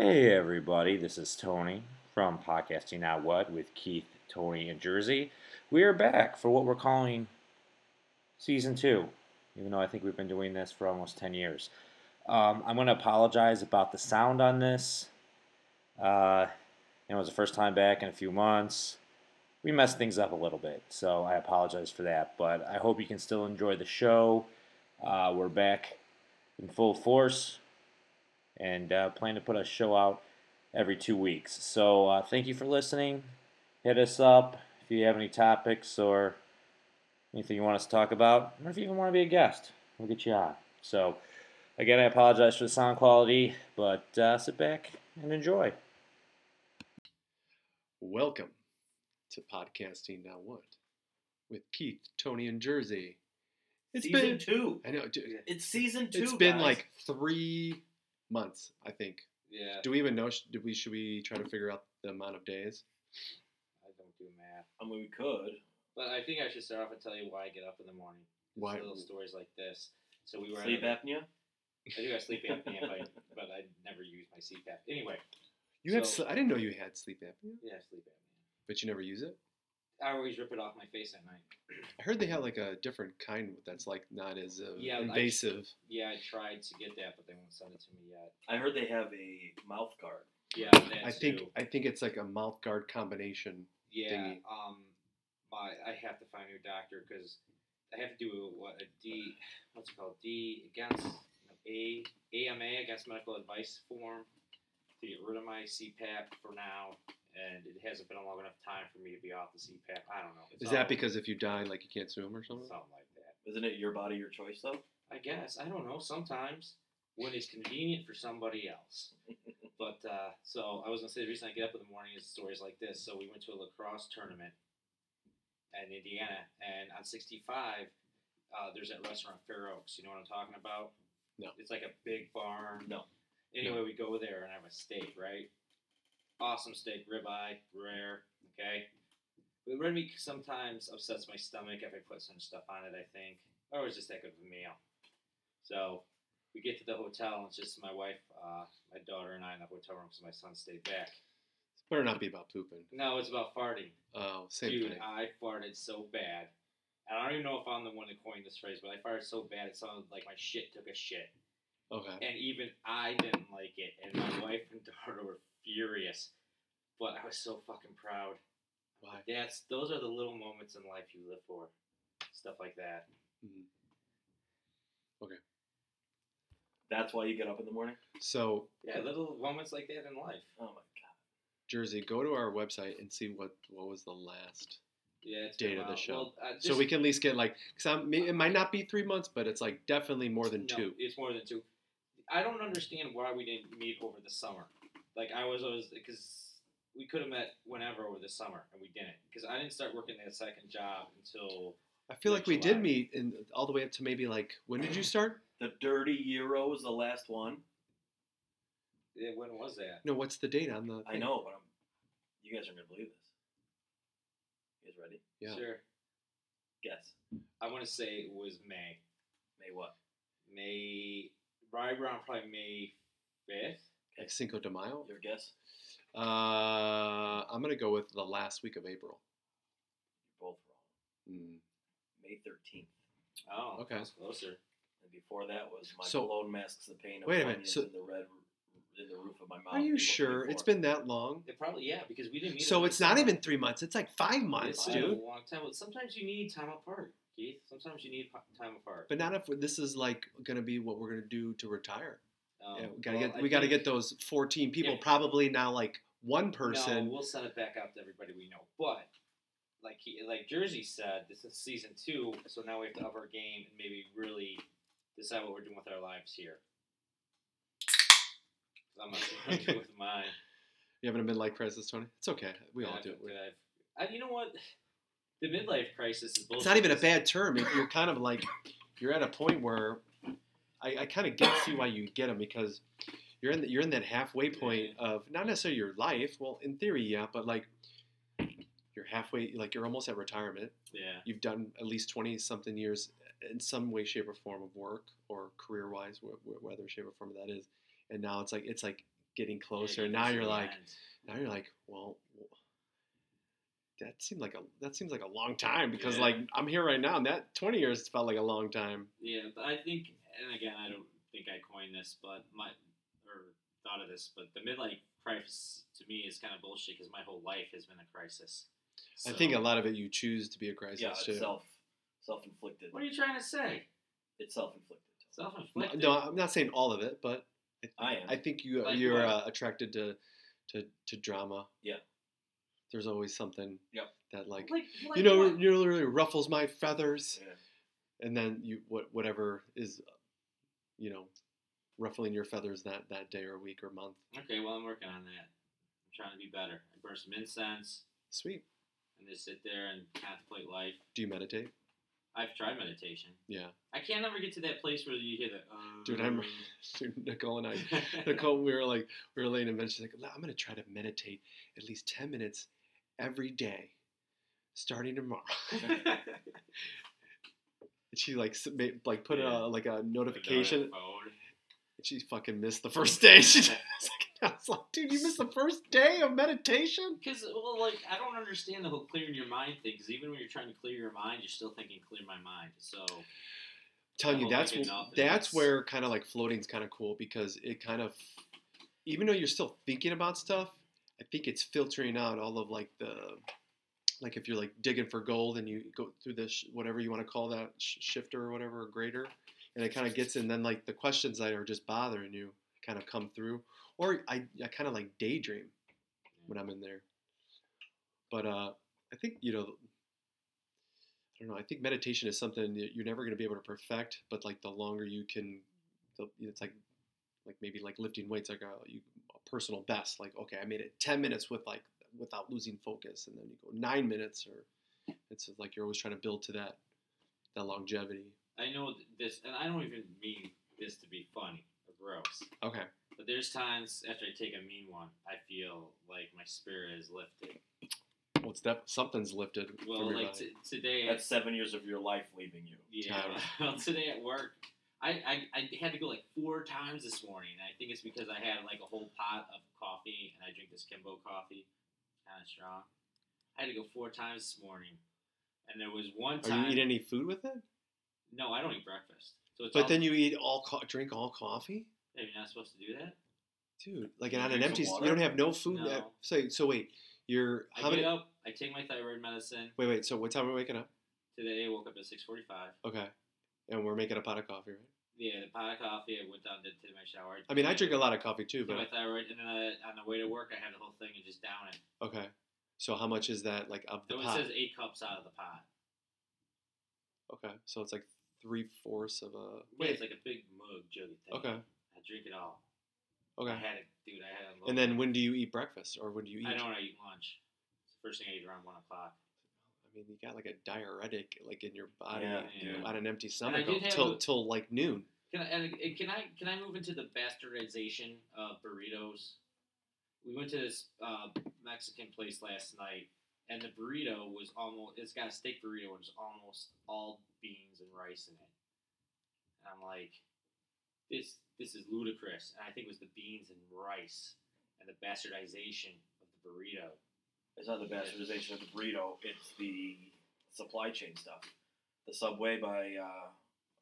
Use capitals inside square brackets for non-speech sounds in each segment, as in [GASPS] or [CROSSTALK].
Hey everybody, this is Tony from Podcasting Now What with Keith, Tony, and Jersey. We are back for what we're calling season two, even though I think we've been doing this for almost 10 years. Um, I'm going to apologize about the sound on this. Uh, it was the first time back in a few months. We messed things up a little bit, so I apologize for that. But I hope you can still enjoy the show. Uh, we're back in full force and uh, plan to put a show out every two weeks. So uh, thank you for listening. Hit us up if you have any topics or anything you want us to talk about, or if you even want to be a guest, we'll get you on. So again, I apologize for the sound quality, but uh, sit back and enjoy. Welcome to Podcasting Now What with Keith, Tony, and Jersey. It's season been two. I know dude, It's season two. it's been guys. like three months, I think. Yeah, Do we even know? sh- Do we should we try to figure out the amount of days? I don't do math. I mean, we could. But I think I should start off and tell you why I get up in the morning. It's Why? Little stories like this. So we were Sleep a- apnea. I do have sleep apnea, but, but I never use my CPAP. Anyway, You have. So- sl- I didn't know you had sleep apnea, yeah, sleep apnea. but you never use it. I always rip it off my face at night. I heard they have like a different kind that's like not as uh, Yeah, I- invasive. Yeah, I tried to get that, but they won't send it to me yet. I heard they have a mouth guard. Yeah, I think too. I think it's like a mouth guard combination. Yeah, thingy. um, my I have to find a new doctor because I have to do what a D, what's it called? D against no, A AMA against medical advice form to get rid of my CPAP for now, and it hasn't been a long enough time for me to be off the CPAP. I don't know. It's Is that because if you die, like you can't swim or something? something like that? Isn't it your body, your choice, though? I guess I don't know. Sometimes when it's convenient for somebody else. [LAUGHS] But uh, so I was gonna say the reason I get up in the morning is stories like this. So we went to a lacrosse tournament in Indiana, and on 65, uh, there's that restaurant Fair Oaks. You know what I'm talking about? No. It's like a big barn. No. Anyway, we go there and I have a steak, right? Awesome steak, ribeye, rare. Okay. But red meat sometimes upsets my stomach if I put some stuff on it. I think, or it's just that good of a meal. So we get to the hotel, and it's just my wife, uh, my daughter, and I in the hotel room because my son stayed back. Better not be about pooping. No, it's about farting. Oh, same Dude, thing. I farted so bad. And I don't even know if I'm the one that coined this phrase, but I farted so bad it sounded like my shit took a shit. Okay. And even I didn't like it. And my wife and [LAUGHS] daughter were furious. But I was so fucking proud. Why? That's those are the little moments in life you live for. Stuff like that. Mhm. That's why you get up in the morning. So Yeah, little moments like that in life. Oh my god. Jersey, go to our website and see what what was the last, Yeah, Date of the show. Well, uh, so we can at least get like, cause I'm, it might not be three months, but it's like definitely more than no, two. It's more than two. I don't understand why we didn't meet over the summer. Like I was always because we could have met whenever over the summer and we didn't because I didn't start working that second job until I feel like like we July. did meet in all the way up to maybe like when did you start? The Dirty Euro was the last one. yeah, when was that? No, what's the date on the? I thing? know, but I'm, you guys are gonna believe this. You guys ready? Yeah. Sure. Guess. I want to say it was May. May what? May right around probably May fifth. Like Cinco de Mayo. Your guess? Uh, I'm gonna go with the last week of April. You're both wrong. Mm. May thirteenth. Oh, Okay. that's closer. And before that was my So- cologne masks the pain of Wait a minute, so- in the red in the roof of my mouth. Are you sure it's been that long? It probably yeah because we didn't meet. So it's not even three months. It's like five months, It's dude. a long time. But sometimes you need time apart, Keith. Sometimes you need time apart. But not if this is like gonna be what we're gonna do to retire. Um, yeah, we gotta well, get we gotta get those 14 people. If- probably now like one person. No, we'll send it back out to everybody we know. But like he, like Jersey said, this is season two, so now we have to up our game and maybe really decide what we're doing with our lives here. I'm not to do [LAUGHS] with mine. You having a midlife crisis, Tony? It's okay. We all do it. but I've- I, you know what? The midlife crisis is bullshit. It's not even a bad term. You're kind of like you're at a point where I, I kind of get see why you get them because you're in the, you're in that halfway point of not necessarily your life. Well, in theory, yeah, but like you're halfway, like you're almost at retirement. Yeah. You've done at least twenty something years in some way, shape, or form of work or career wise, wh- wh- whether shape or form of that is. And now it's like it's like getting closer. and now you're like, end. now you're like, well, that seemed like a that seems like a long time because Yeah. like I'm here right now, and that 20 years felt like a long time. Yeah, but I think, and again, I don't think I coined this, but my or thought of this, but the midlife crisis to me is kind of bullshit because my whole life has been a crisis. I think a lot of it you choose to be a crisis Yeah, too. self self inflicted. What are you trying to say? It's self inflicted. Self-inflicted. No, I'm not saying all of it, but I am. I think you Like you're uh, attracted to, to to drama. Yeah. There's always something. Yep. That like, like, like you know what? you know really ruffles my feathers, Yeah. and then you what whatever is, you know, ruffling your feathers that that day or week or month. Okay, well, I'm working on that. I'm trying to be better. I burn some incense Sweet. and just sit there and contemplate life. Do you meditate? I've tried meditation. Yeah. I can't ever get to that place where you hear the. Uh, Dude, I'm [LAUGHS] Dude, Nicole and I Nicole, we were like, we were laying in bed. She's like, I'm gonna try to meditate at least ten minutes every day, starting tomorrow. [LAUGHS] [LAUGHS] And she like like put Yeah. a like a notification. on my phone. And she fucking missed the first day. [LAUGHS] She I was like, dude, you missed the first day of meditation. Because, well, like, I don't understand the whole clearing your mind thing. Because even when you're trying to clear your mind, you're still thinking clear my mind. So, telling you that's like it wh- enough, and that's where kind of like floating's kind of cool because it kind of even though you're still thinking about stuff i think it's filtering out all of like the like if you're like digging for gold and you go through this whatever you want to call that sh- shifter or whatever or grader and it kind of gets in then like the questions that are just bothering you kind of come through or i, I kind of like daydream when i'm in there but uh i think you know I don't know. I think meditation is something that you're never going to be able to perfect, but like the longer you can, the, it's like, like maybe like lifting weights, like a, you, personal best. Like, okay, I made it 10 minutes with like, without losing focus. And then you go nine minutes or it's like you're always trying to build to that, that longevity. I know this, and I don't even mean this to be funny or gross. Okay. But there's times after I take a mean one, I feel like my spirit is lifted. Well, it's def- something's lifted Well, from your like body. t- today, That's seven years of your life leaving you. Yeah. [LAUGHS] Well, today at work, I, I, I had to go like four times this morning. I think it's because I had like a whole pot of coffee and I drink this Kimbo coffee, kind of strong. I had to go four times this morning, and there was one Are time. you eat any food with it? No, I don't eat breakfast. So it's But all, then you eat all, co- drink all coffee? Hey, you're not supposed to do that. Dude, like You on an empty, you don't have no food. No. At, say, so wait, you're, I how get many, up, I take my thyroid medicine. wait, wait, so what time are we waking up? Today I woke up at six forty-five. Okay. And we're making a pot of coffee, right? Yeah, the pot of coffee. I went down, to, take my shower. I mean, I drink a lot of coffee too, Took my but thyroid, and then I, on the way to work, I had the whole thing and just down it. okay. So how much is that, like, of the So it says eight cups out of the pot. Okay, so it's like three fourths of a. Yeah, Wait. it's like a big mug juggy thing. Okay. I drink it all. Okay. I had it, dude. I had it. And then when do you eat breakfast, or when do you eat? I don't. I eat lunch. It's the first thing I eat around one o'clock. I mean, you got like a diuretic, like in your body, Yeah, you know, dude. on an empty stomach did have till a- till like noon. Can I and, and can I can I move into the bastardization of burritos? We went to this uh, Mexican place last night, and the burrito was almost it's got a steak burrito and it's almost all beans and rice in it. And I'm like, this this is ludicrous. And I think it was the beans and rice and the bastardization of the burrito. It's not the bastardization of the burrito. It's the supply chain stuff. The Subway by uh,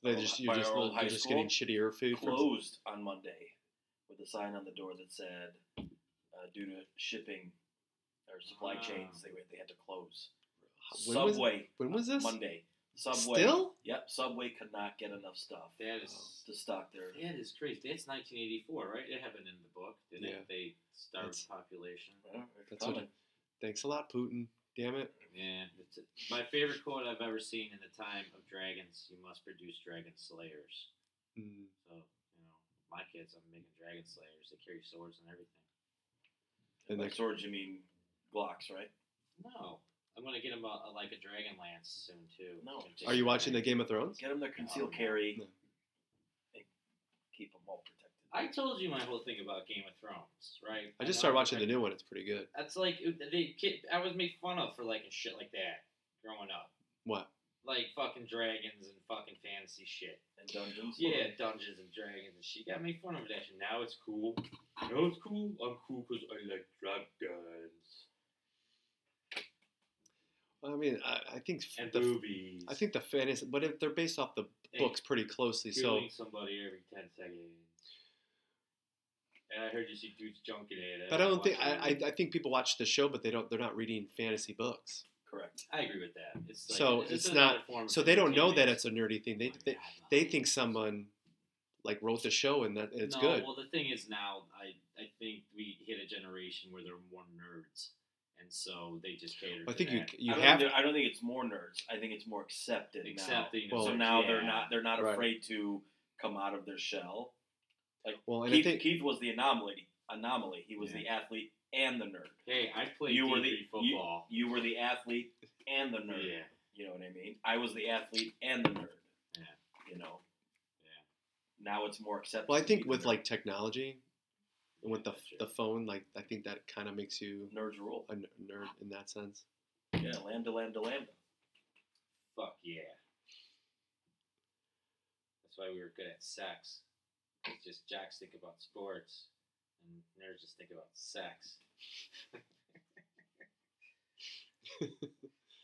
They Oh, just you're by just our old you're high just school? getting shittier food. from- closed on Monday with a sign on the door that said, uh, due to shipping or supply Wow. chains, they they had to close. When was, Subway when was this? Monday. Subway. Still? Yep. Subway could not get enough stuff That is to stock their. that is crazy. That's 1984, right? It happened in the book. Did Yeah. it? They starved That's- population. Yeah, That's what- coming. Thanks a lot, Putin. Damn it. Yeah, it's my favorite quote I've ever seen in the time of dragons. You must produce dragon slayers. Mm. So you know, my kids, I'm making dragon slayers. They carry swords and everything. And By swords, you mean Glocks, right? No, I'm gonna get them a, a, like a dragon lance soon too. No. Are you the watching the Game of Thrones? Get them to conceal no. carry. No. Keep them all protected. I told you my whole thing about Game of Thrones, right? I just started watching the new one. It's pretty good. That's like it- they kid. I was made fun of for liking shit like that growing up. What? like fucking dragons and fucking fantasy shit. And dungeons. Yeah, Dungeons and Dragons and shit. Got made fun of that shit. Now it's cool. You know it's cool? I'm cool because I like dragons I mean, I, I think and the boobies. I think the fantasy, but if they're based off the Hey, books pretty closely, so killing somebody every ten seconds. And I heard you see dudes junking at it. but I don't think I, I I think people watch the show, but they don't they're not reading fantasy books, Correct. I agree with that. It's like, So just it's not- form so they don't know that it's a nerdy thing. They Oh they, God, they think someone like wrote the show and that it's no, good. Well, the thing is now, I I think we hit a generation where there are more nerds, and so they just cater. I to think you that. you I have think, I don't think it's more nerds. I think it's more accepted accepting. now. Well, so now yeah. they're not they're not Right. afraid to come out of their shell. Well, and Keith, think Keith was the anomaly. Anomaly. He was Yeah. the athlete and the nerd. Hey, I played You were D3 the football. you were the athlete and the nerd. yeah. You know what I mean? I was the athlete and the nerd. Yeah. You know. Yeah. Now it's more acceptable. well, I think with like technology and with the That's the phone, like I think that kind of makes you nerds rule. a n- nerd in that sense. Yeah, lambda, lambda, lambda. Fuck yeah. That's why we were good at sex. It's just jacks think about sports, and nerds just think about sex. [LAUGHS]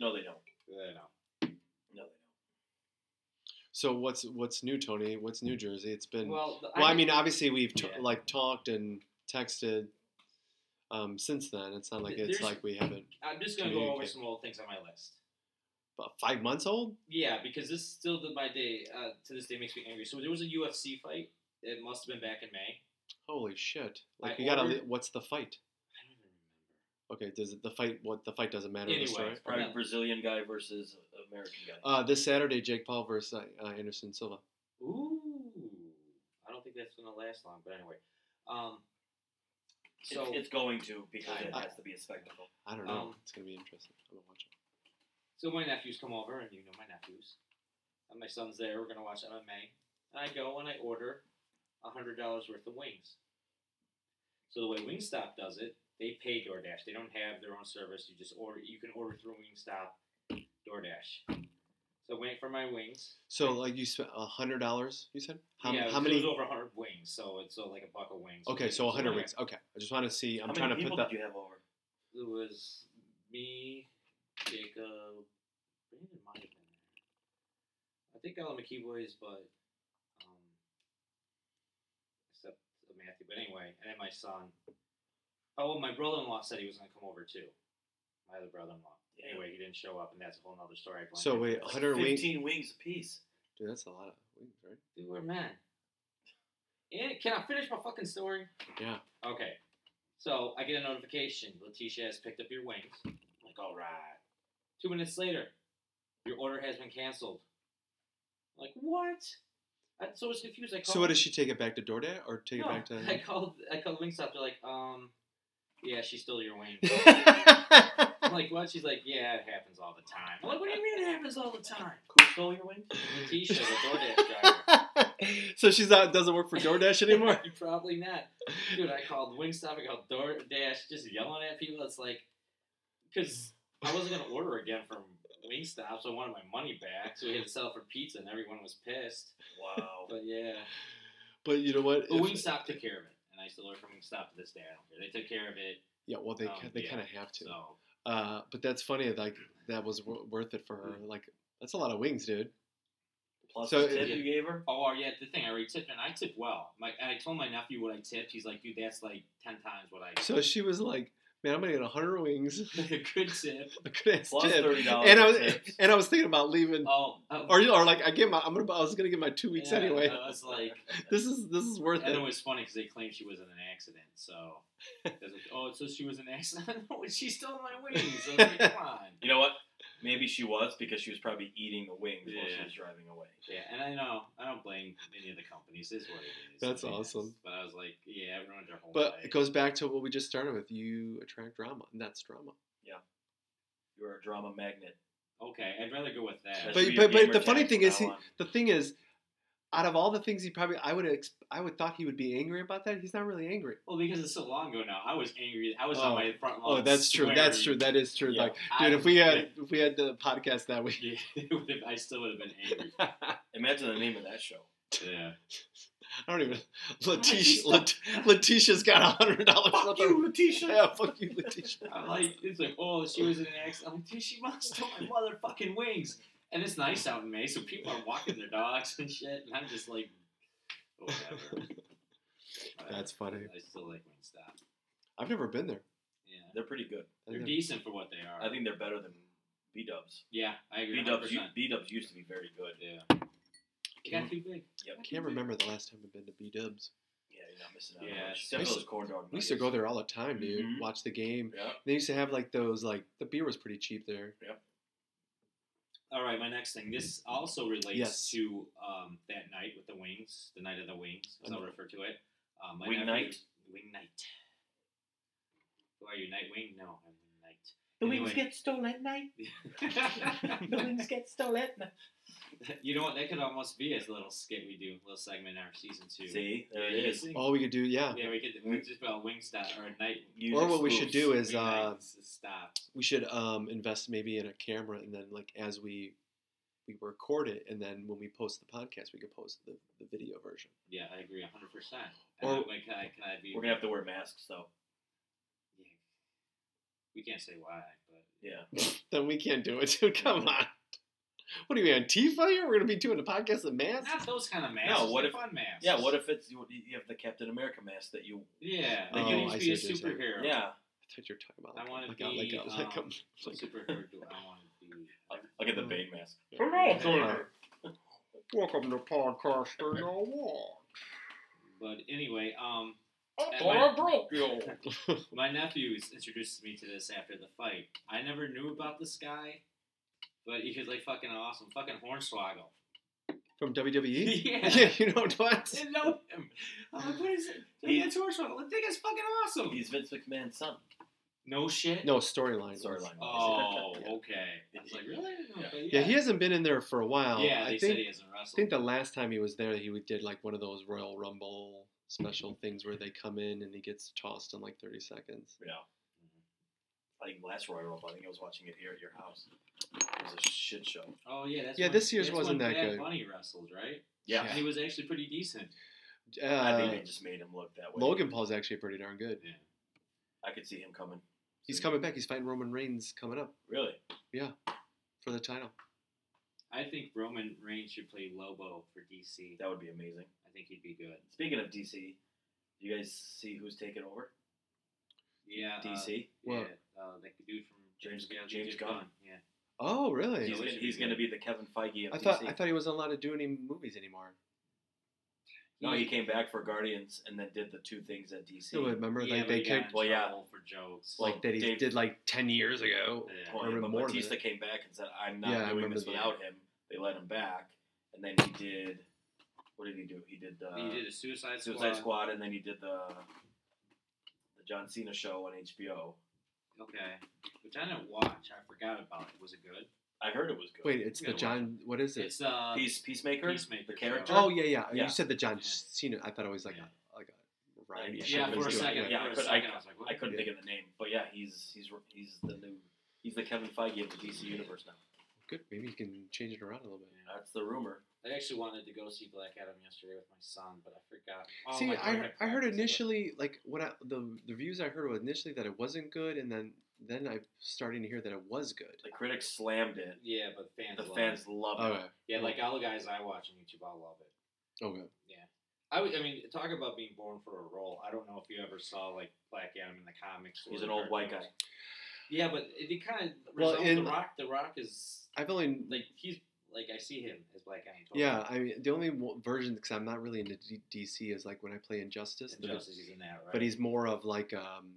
No, they don't. I know. No, they don't. So what's what's new, Tony? What's New Jersey? It's been well. Well, I mean, obviously we've t- Yeah. like talked and texted um, since then. It's not like Th- it's there's- like we haven't. I'm just gonna go over some old things on my list. But five months old? Yeah, because this still to my day uh, to this day makes me angry. So there was a UFC fight. It must have been back in May. Holy shit! Like I you gotta. What's the fight? I don't even remember. Okay, does it, the fight? What the fight doesn't matter in the Anyway, story? it's Probably Yeah. Brazilian guy versus American guy. Uh, this Saturday, Jake Paul versus uh, Anderson Silva. Ooh, I don't think that's gonna last long. But anyway, um, so it's, it's going to because it I- has to be a spectacle. I don't know. Um, it's gonna be interesting. I'm gonna watch it. So my nephews come over, and you know my nephews. And my son's there. We're gonna watch MMA. And I go and I order a hundred dollars worth of wings. So the way Wingstop does it, they pay DoorDash. They don't have their own service. You just order. You can order through Wingstop, DoorDash. So wait for my wings. So like you spent a hundred dollars? You said how, yeah, how it many? was over hundred wings. So it's so like a buck of wings. Okay, so a hundred anyway, wings. Okay, I just want to see. I'm How trying to put that. did you have over? It was me, Jacob, Brandon might have been there. I think all the McKee boys, but um, except Matthew. But anyway, and then my son. Oh, well, my brother-in-law said he was gonna come over too. My other brother-in-law. Yeah. Anyway, he didn't show up, and that's a whole nother story. I So wait, for. 100 wings. Fifteen wings apiece. Dude, that's a lot of wings, right? Dude, we're men. And can I finish my fucking story? Yeah. Okay. So I get a notification. Letitia has picked up your wings. I'm like, all right. Two minutes later, your order has been canceled. I'm like, what? I, so I was confused. I called. So what does she take it back to DoorDash or take no, it back to? I called. I called Wingstop. They're like, um, yeah, she stole your wings. [LAUGHS] I'm like, what? She's like, yeah, it happens all the time. I'm like, what do you mean it happens all the time? [LAUGHS] Who stole your wings? Letitia, the DoorDash [LAUGHS] driver. so she's not doesn't work for DoorDash anymore. Probably not. Dude, I called Wingstop, I called DoorDash, just yelling at people. It's like, because I wasn't going to order again from Wingstop, so I wanted my money back. So we had to sell for pizza, and everyone was pissed. Wow. But yeah. But you know what? But If- Wingstop took care of it, and I still order from Wingstop to this day. I don't care. They took care of it. yeah, well they Um, they yeah, kind of have to. So, Uh, but that's funny. Like that was w- worth it for her. Like that's a lot of wings, dude. Plus So the tip it- you gave her. oh yeah, the thing I already tipped, and I tipped well. My, and I told my nephew what I tipped. He's like, dude, that's like ten times what I. So she was like, "Man, I'm gonna get hundred wings." [LAUGHS] A good tip. a good ass Plus tip. $30 And I was tips. and I was thinking about leaving. Oh, uh, Or, or like I get my I'm gonna I was gonna get my two weeks yeah, anyway. I was like, [LAUGHS] This is this is worth And it. And it was funny because they claimed she was in an accident. So, [LAUGHS] like, oh, so she was in an accident? no, she stole my wings. I was like, come on. You know what? Maybe she was because she was probably eating the wings while she was driving away. Yeah, and I know I don't blame any of the companies. Is what it is. That's I mean, awesome. But I was like, yeah, everyone's their whole But life. it goes back to what we just started with. You attract drama, and that's drama. Yeah, you're a drama magnet. okay, I'd rather go with that. That But- but- but the funny thing is he- The thing is, out of all the things he probably, I would, ex- I would thought he would be angry about that. He's not really angry. Well, because it's so long ago now. I was angry. I was Oh. on my front oh, lawn. Oh, that's true. That's true. That is true. Yeah. Like, I dude, if we had, if we had the podcast that week, Yeah, [LAUGHS] it would have- I still would have been angry. [LAUGHS] Imagine the name of that show. Yeah. I don't even. [LAUGHS] Letitia, Let, Letitia's got a hundred dollars. Fuck you, Letitia. Yeah, fuck you, Letitia. I'm like, it's like, oh, she was in an accident. I'm like, dude, she must stole my motherfucking wings. And it's nice out in May, so people are walking their dogs and shit, and I'm just like, whatever. [LAUGHS] That's funny. I still like Wingstop. I've never been there. Yeah, They're pretty good. they're I've decent for what they are. I think they're better than B Dubs. Yeah, I agree. B Dubs, B Dubs used to be very good. Yeah. They got too big. Yep. I can't remember the last time I've been to B Dubs. Yeah, you're not missing out. Yeah, much. I Except used for to- those corn dog. We used to go there all the time, dude. Mhm. Watch the game. Yeah. They used to have like those like the beer was pretty cheap there. All right, my next thing. This also relates Yes. to um, that night with the wings, the night of the wings, as I'll refer to it. Um, my Wing nephew- night? Wing night. Who are you, Nightwing? No, I'm Night. The Anyway. wings get stolen at night. [LAUGHS] The wings get stolen at night. [LAUGHS] you know what? That could almost be as a little skit we do, a little segment in our season two. See, there Yeah, it you is. see? All we could do, yeah, Yeah, we could we could just put on Wingstop or a Night. Or what we should do is uh, stop. we should um invest maybe in a camera and then like as we we record it and then when we post the podcast we could post the, the video version. Yeah, I agree, hundred percent. Or- Like, can I can I be? We're gonna have to wear masks though. Yeah. We can't say why, but Yeah. [LAUGHS] Then we can't do it, dude. [LAUGHS] Come on. What are we Antifa here? We're gonna be doing a podcast of masks? not those kind of masks. No, what they're if- fun masks? Yeah. What if it's you, you have the Captain America mask that you? Yeah, Oh, like you I need see to be a what you're superhero. Yeah. I thought you were talking about I wanna like, a, like, be, a, like, um, [LAUGHS] a, like superhero do I want to be? I'll, I'll get the Bane mask. Welcome to Podcaster No War. But anyway, um, I thought I broke you. my nephew introduced me to this after the fight. I never knew about this guy, but he was like fucking awesome, fucking Hornswoggle. From WWE? Yeah. [LAUGHS] [LAUGHS] yeah, you know what? didn't know him. I'm like, what is it? He- That's Hornswoggle. The thing is fucking awesome. He's Vince McMahon's son. no shit. No storyline. Storyline. Oh, Yeah. okay. I was like, really? I Yeah. Yeah, he hasn't been in there for a while. Yeah, they I said think he hasn't I think the last time he was there, he did like one of those Royal Rumble special things where they come in and he gets tossed in like 30 seconds. Yeah. I think last Royal Rumble, I think I was watching it here at your house. It was a shit show. Oh yeah, that's Yeah, when- this year's that's wasn't when that Bad good. Bunny wrestled, right? Yeah. And he was actually pretty decent. I think Uh, they just made him look that way. Logan Paul's actually pretty darn good. Yeah. I could see him coming. He's coming back. He's fighting Roman Reigns coming up Really? Yeah, for the title. I think Roman Reigns should play Lobo for DC. That would be amazing. I think he'd be good. Speaking of DC, do you guys see who's taking over? Yeah. uh, DC. yeah. What? Uh, like the dude from James- yeah, James Gunn. Yeah. Oh, really? he's he gonna, he's be going to be the Kevin Feige of I DC. thought I thought he wasn't allowed to do any movies anymore. no, he came back for Guardians and then did the two things at DC. No, remember yeah, like they he got kept Well, yeah. for jokes. Well, like that he Dave- did like 10 years ago. Yeah. Well, or yeah, but more than Batista came back and said, "I'm not Yeah, doing remember this that. without him." They let him back, and then he did. What did he do? He did uh, he did a Suicide Squad. Suicide Squad, and then he did the the John Cena show on HBO. Okay. Which I didn't watch. I forgot about it. Was it good? I heard it was good. Wait, it's the gotta John. What is it? It's uh. Peace, Peacemaker, Peacemaker the character. Oh yeah, yeah. Yeah. You said the John Yeah. Cena. I thought it was like Yeah. a like a variety Yeah, show. yeah, for a he's doing- second. yeah, for I a could- second, I, was like, what? I couldn't Yeah. think of the name, but yeah, he's he's he's the new he's the Kevin Feige of the DC universe now. Good. Maybe you can change it around a little bit. That's the rumor. I actually wanted to go see Black Adam yesterday with my son, but I forgot. Oh, See, my I, heard- I heard practice, but- initially like what I, the the reviews I heard was initially that it wasn't good, and then then I'm starting to hear that it was good. The critics slammed it. Yeah, but fans. The love fans It. love it. Okay. Yeah, like all the guys I watch on YouTube, I love it. Okay. Yeah. I, would, I mean, talk about being born for a role. I don't know if you ever saw like Black Adam in the comics. or He's an old white guy. Yeah, but it, it kind of Well, resembles in- The Rock. The Rock is I've only like he's like I see him as Black Adam. Totally. yeah. I mean, the only version because I'm not really into D- DC is like when I play Injustice. Injustice he's in that, right? but he's more of like um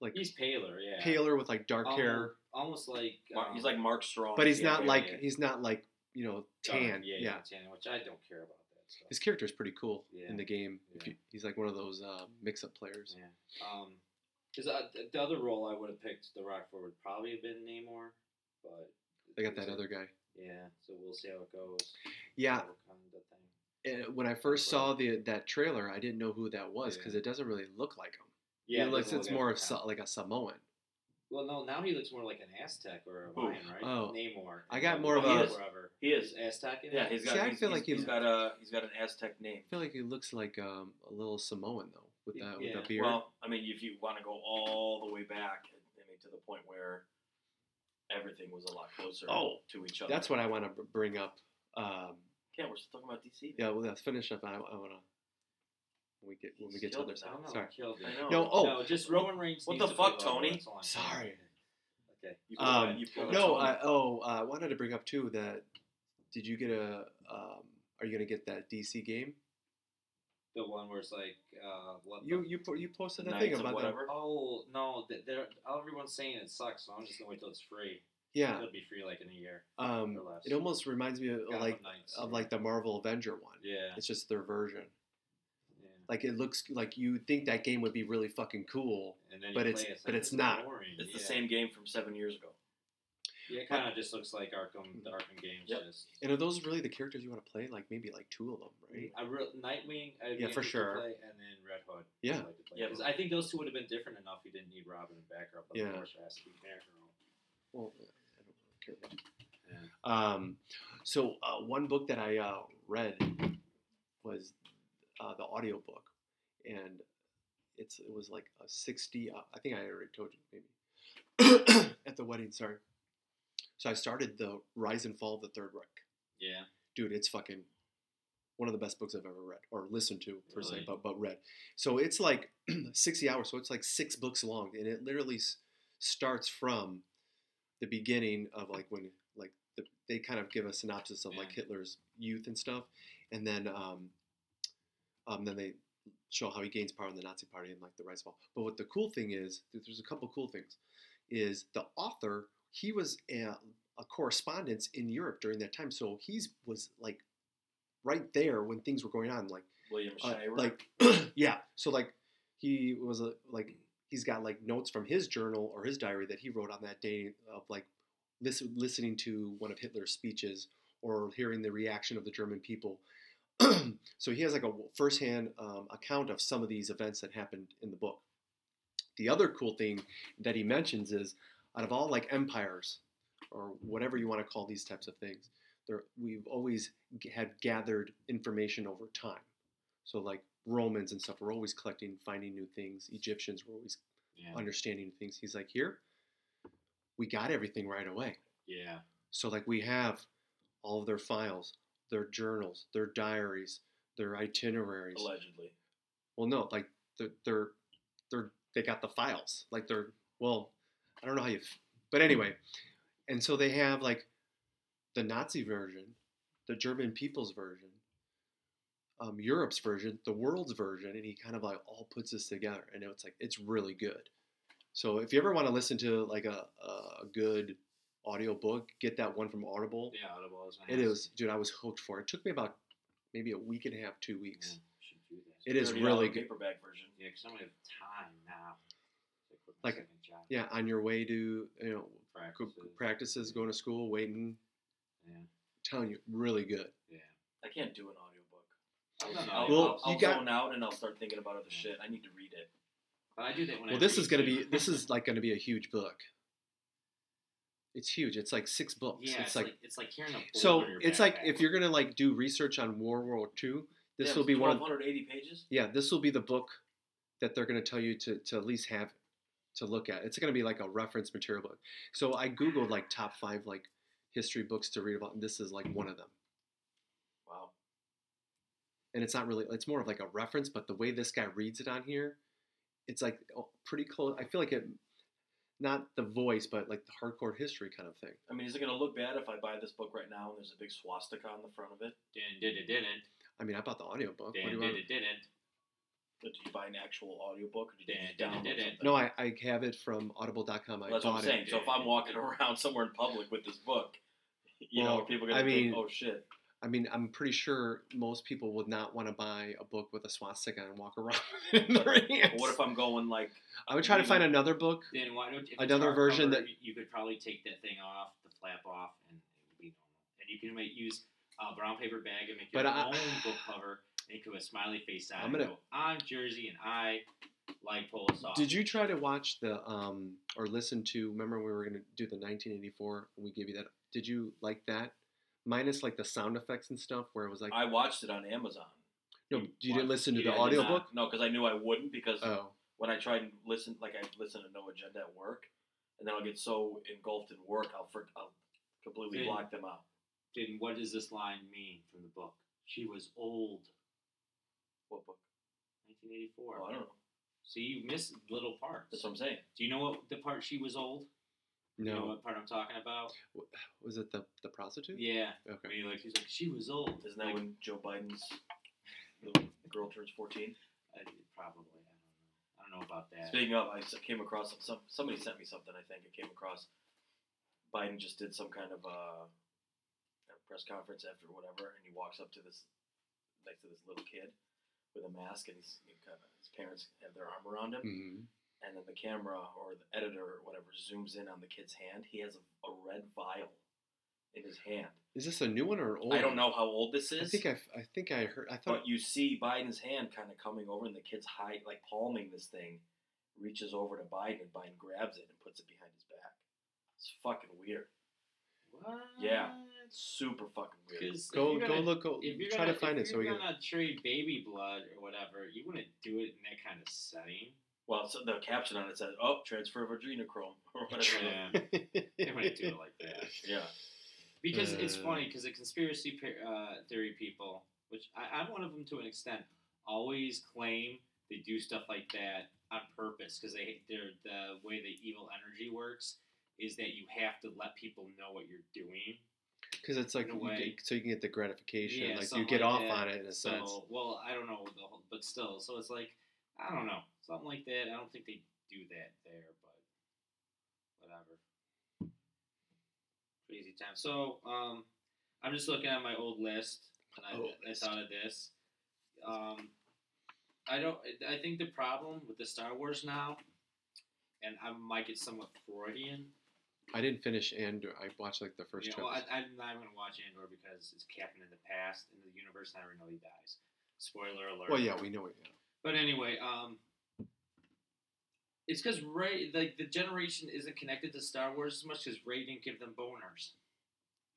like he's paler, yeah. paler with like dark almost, hair, almost like Mar- um, he's like Mark Strong. but he's Yeah, not yeah, like yeah. he's not like you know tan. Yeah, yeah. yeah, tan, which I don't care about that stuff. His character is pretty cool Yeah. in the game. If you, he's like one of those uh, mix-up players. Yeah. Um, because uh, the- the other role I would have picked The Rock for would probably have been Namor, but They got that other guy. Yeah, so we'll see how it goes. Yeah. Wakanda thing. When I first saw the that trailer, I didn't know who that was because Yeah. it doesn't really look like him. Yeah, it looks it's more like of a Sa- like a Samoan. Well, no, now he looks more like an Aztec or a Who? Mayan, right? Oh. Namor. I got more of Wakanda a- Forever. He is. Aztec. In Yeah, it? he's See, got. I feel he's- like he- he's got a he's got an Aztec name. I feel like he looks like um, a little Samoan though with that with Yeah. the beard. Well, I mean, if you want to go all the way back, I mean, to the point where everything was a lot closer Oh, to each other. That's what I want to bring up. Um, Yeah, we're still talking about DC. yeah, well, let's finish up. I, I want to we get when we He's get to killed other it stuff. now. I don't know. Sorry. Killed. I know. No, oh, no, just Roman Reigns. What the to fuck, Tony? that's all I'm saying. Sorry. Okay. You Um, pulled you pulled No, I, oh, uh, I wanted to bring up too that did you get a? Um, are you gonna get that DC game? The one where it's like, uh, what You the- you po- you posted a thing of about that. whatever. Oh no, th- they're everyone's saying it sucks, so I'm just gonna wait till it's free. Yeah. It'll be free like in a year. Um, it almost reminds me of Gotham like Knights, of yeah. like the Marvel Avenger one. Yeah. It's just their version. yeah. Like it looks like you think that game would be really fucking cool. And then but you it's- play it, but like, it's not. boring. It's the yeah. same game from seven years ago. Yeah, it kind of just looks like Arkham, the Arkham games. Yep. Just And are those really the characters you want to play? Like maybe like two of them, right? I re- Nightwing. I'd Yeah, for sure. Play, and then Red Hood. Yeah. I'd like to play. Yeah, 'Cause but- I think those two would have been different enough. You didn't need Robin and Batgirl, but Yeah. of course it has to be Batgirl. Well, I don't care about. Yeah. Um, so uh, one book that I uh, read was uh, the audio book, and it's it was like a sixty. Uh, I think I already told you maybe [COUGHS] at the wedding. Sorry. So I started the Rise and Fall of the Third Reich. Yeah. Dude, it's fucking one of the best books I've ever read or listened to per se, but but read. So it's like [CLEARS THROAT] sixty hours. So it's like six books long, and it literally s- starts from the beginning of like when like the, they kind of give a synopsis of like Hitler's youth and stuff, and then um, um, then they show how he gains power in the Nazi Party and like the rise and fall. But what the cool thing is, there's a couple cool things, is the author he was a, a correspondence in Europe during that time, so he was like right there when things were going on, like William uh, like [CLEARS THROAT] yeah so like he was a, like he's got like notes from his journal or his diary that he wrote on that day of like listen, listening to one of hitler's speeches or hearing the reaction of the german people. [CLEARS THROAT] So he has like a firsthand um, account of some of these events that happened in the book. The other cool thing that he mentions is out of all like empires or whatever you want to call these types of things there, we've always g- had gathered information over time so like Romans and stuff were always collecting, finding new things. Egyptians were always Yeah. understanding things. He's like, here, we got everything right away. yeah. So like we have all of their files, their journals, their diaries, their itineraries. allegedly. Well, no, like they're they're, they're they got the files. Like they're well, I don't know how you, f- but anyway, and so they have like the Nazi version, the German people's version, um, Europe's version, the world's version, and he kind of like all puts this together, and it's like it's really good. So if you ever want to listen to like a a good audio book, get that one from Audible. Yeah. Audible is It nice. is, dude. I was hooked for it. It took me about maybe a week and a half, two Yeah, weeks. should do that. It is really good. paperback version. Yeah, because I don't have time now. To quit my Like, second job. Yeah, on your way to you know Practices. practices, going to school, waiting. Yeah. telling you, really good. Yeah. I can't do an audiobook. I'll, No, no, I'll, Well, I'll, I'll you got- zone out and I'll start thinking about other shit. I need to read it. But I do that when I Well, this read is gonna too. be this is [LAUGHS] like gonna be a huge book. It's huge. It's like six books. Yeah, it's, like, it's like hearing a boulder so your it's like if you're gonna like do research on World War II, this Yeah, will be one of 1280 pages. yeah this will be the book that they're gonna tell you to to at least have to look at. It's gonna be like a reference material book. So I googled like top five like history books to read about, and this is like one of them. Wow. and it's not really it's more of like a reference but the way this guy reads it on here it's like pretty close i feel like it not the voice but like the hardcore history kind of thing I mean, is it going to look bad if I buy this book right now and there's a big swastika on the front of it? Didn't, did it, didn't. i mean i bought the audiobook what do Didn't, did want? it, didn't. Did you buy an actual audiobook or did you just download didn't. something? no I, I have it from audible.com i Well, that's what bought I'm saying. it So if I'm walking [LAUGHS] around somewhere in public with this book, you know, Well, are people going I to think, mean- oh shit? i mean i'm pretty sure most people would not want to buy a book with a swastika and walk [LAUGHS] around in their hands. But what if I'm going like, i would try to find another book Then why don't if it's Another version hardcover, that- you- you could probably take that thing off, the flap off, and it would be normal. And you can make use a brown paper bag and make But your I- own book cover and you put a smiley face on I'm gonna- go, I'm Jersey and I like Polar Sauce. Did you try to watch the um or listen to? Remember we were gonna do the 1984 and we gave you that. Did you like that? Minus like the sound effects and stuff, where it was like I watched it on Amazon. no, you didn't listen to You the did not. audiobook. No, because I knew I wouldn't. Because Oh, when I tried and listen, like I listen to No Agenda at work, and then I'll get so engulfed in work, I'll for, I'll completely Then- block them out. Then what does this line mean from the book? She was old. What book? 1984. Oh, I don't know. So you missed little parts. That's what I'm saying. Do you know what the part she was old? You know no, what part I'm talking about? was it the the prostitute? Yeah. I Okay. mean, like he's like she was old. Isn't that like, when Joe Biden's little girl turns 14? I, probably. I don't know. I don't know about that. Speaking of, I came across some. Somebody sent me something. I think I came across. Biden just did some kind of uh, press conference after whatever, and he walks up to this next to this little kid with a mask, and he's he kind of, his parents have their arm around him, hmm and then the camera or the editor or whatever zooms in on the kid's hand. He has a, a red vial in his hand. Is this a new one or old? I don't know how old this is. I is. think I, I think I heard. I thought But you see Biden's hand kind of coming over, and the kid's high, like palming this thing, reaches over to Biden, and Biden grabs it and puts it behind his back. It's fucking weird. What? Yeah. Super fucking weird. 'Cause if go you're go look. Go, If you're try gonna, to find if it so we you're can. gonna trade baby blood or whatever, you wouldn't do it in that kind of setting. Well, so the caption on it says, "Oh, transfer of adrenochrome," [LAUGHS] or whatever. Yeah. [LAUGHS] They wouldn't do it like that. yeah. Because it's Uh. funny because the conspiracy uh, theory people, which I, I'm one of them to an extent, always claim they do stuff like that on purpose because they they're the way the evil energy works is that you have to let people know what you're doing. Because it's like you get, so you can get the gratification, Yeah, like you get like off that. on it in a sense. So, well, I don't know the whole, but still, so it's like I don't know something like that. I don't think they do that there, but whatever. Crazy time. So, um, I'm just looking at my old list, and I, Old I thought of this. Um, I don't. I think the problem with the Star Wars now, and I might get somewhat Freudian. I didn't finish Andor. I watched like the first Yeah, two. well, I, episodes. I'm not going to watch Andor because it's happened in the past, in the universe never know he dies. Spoiler alert. well, yeah, we know it. Yeah. But anyway, um, it's because Rey, like the generation, isn't connected to Star Wars as much because Rey didn't give them boners.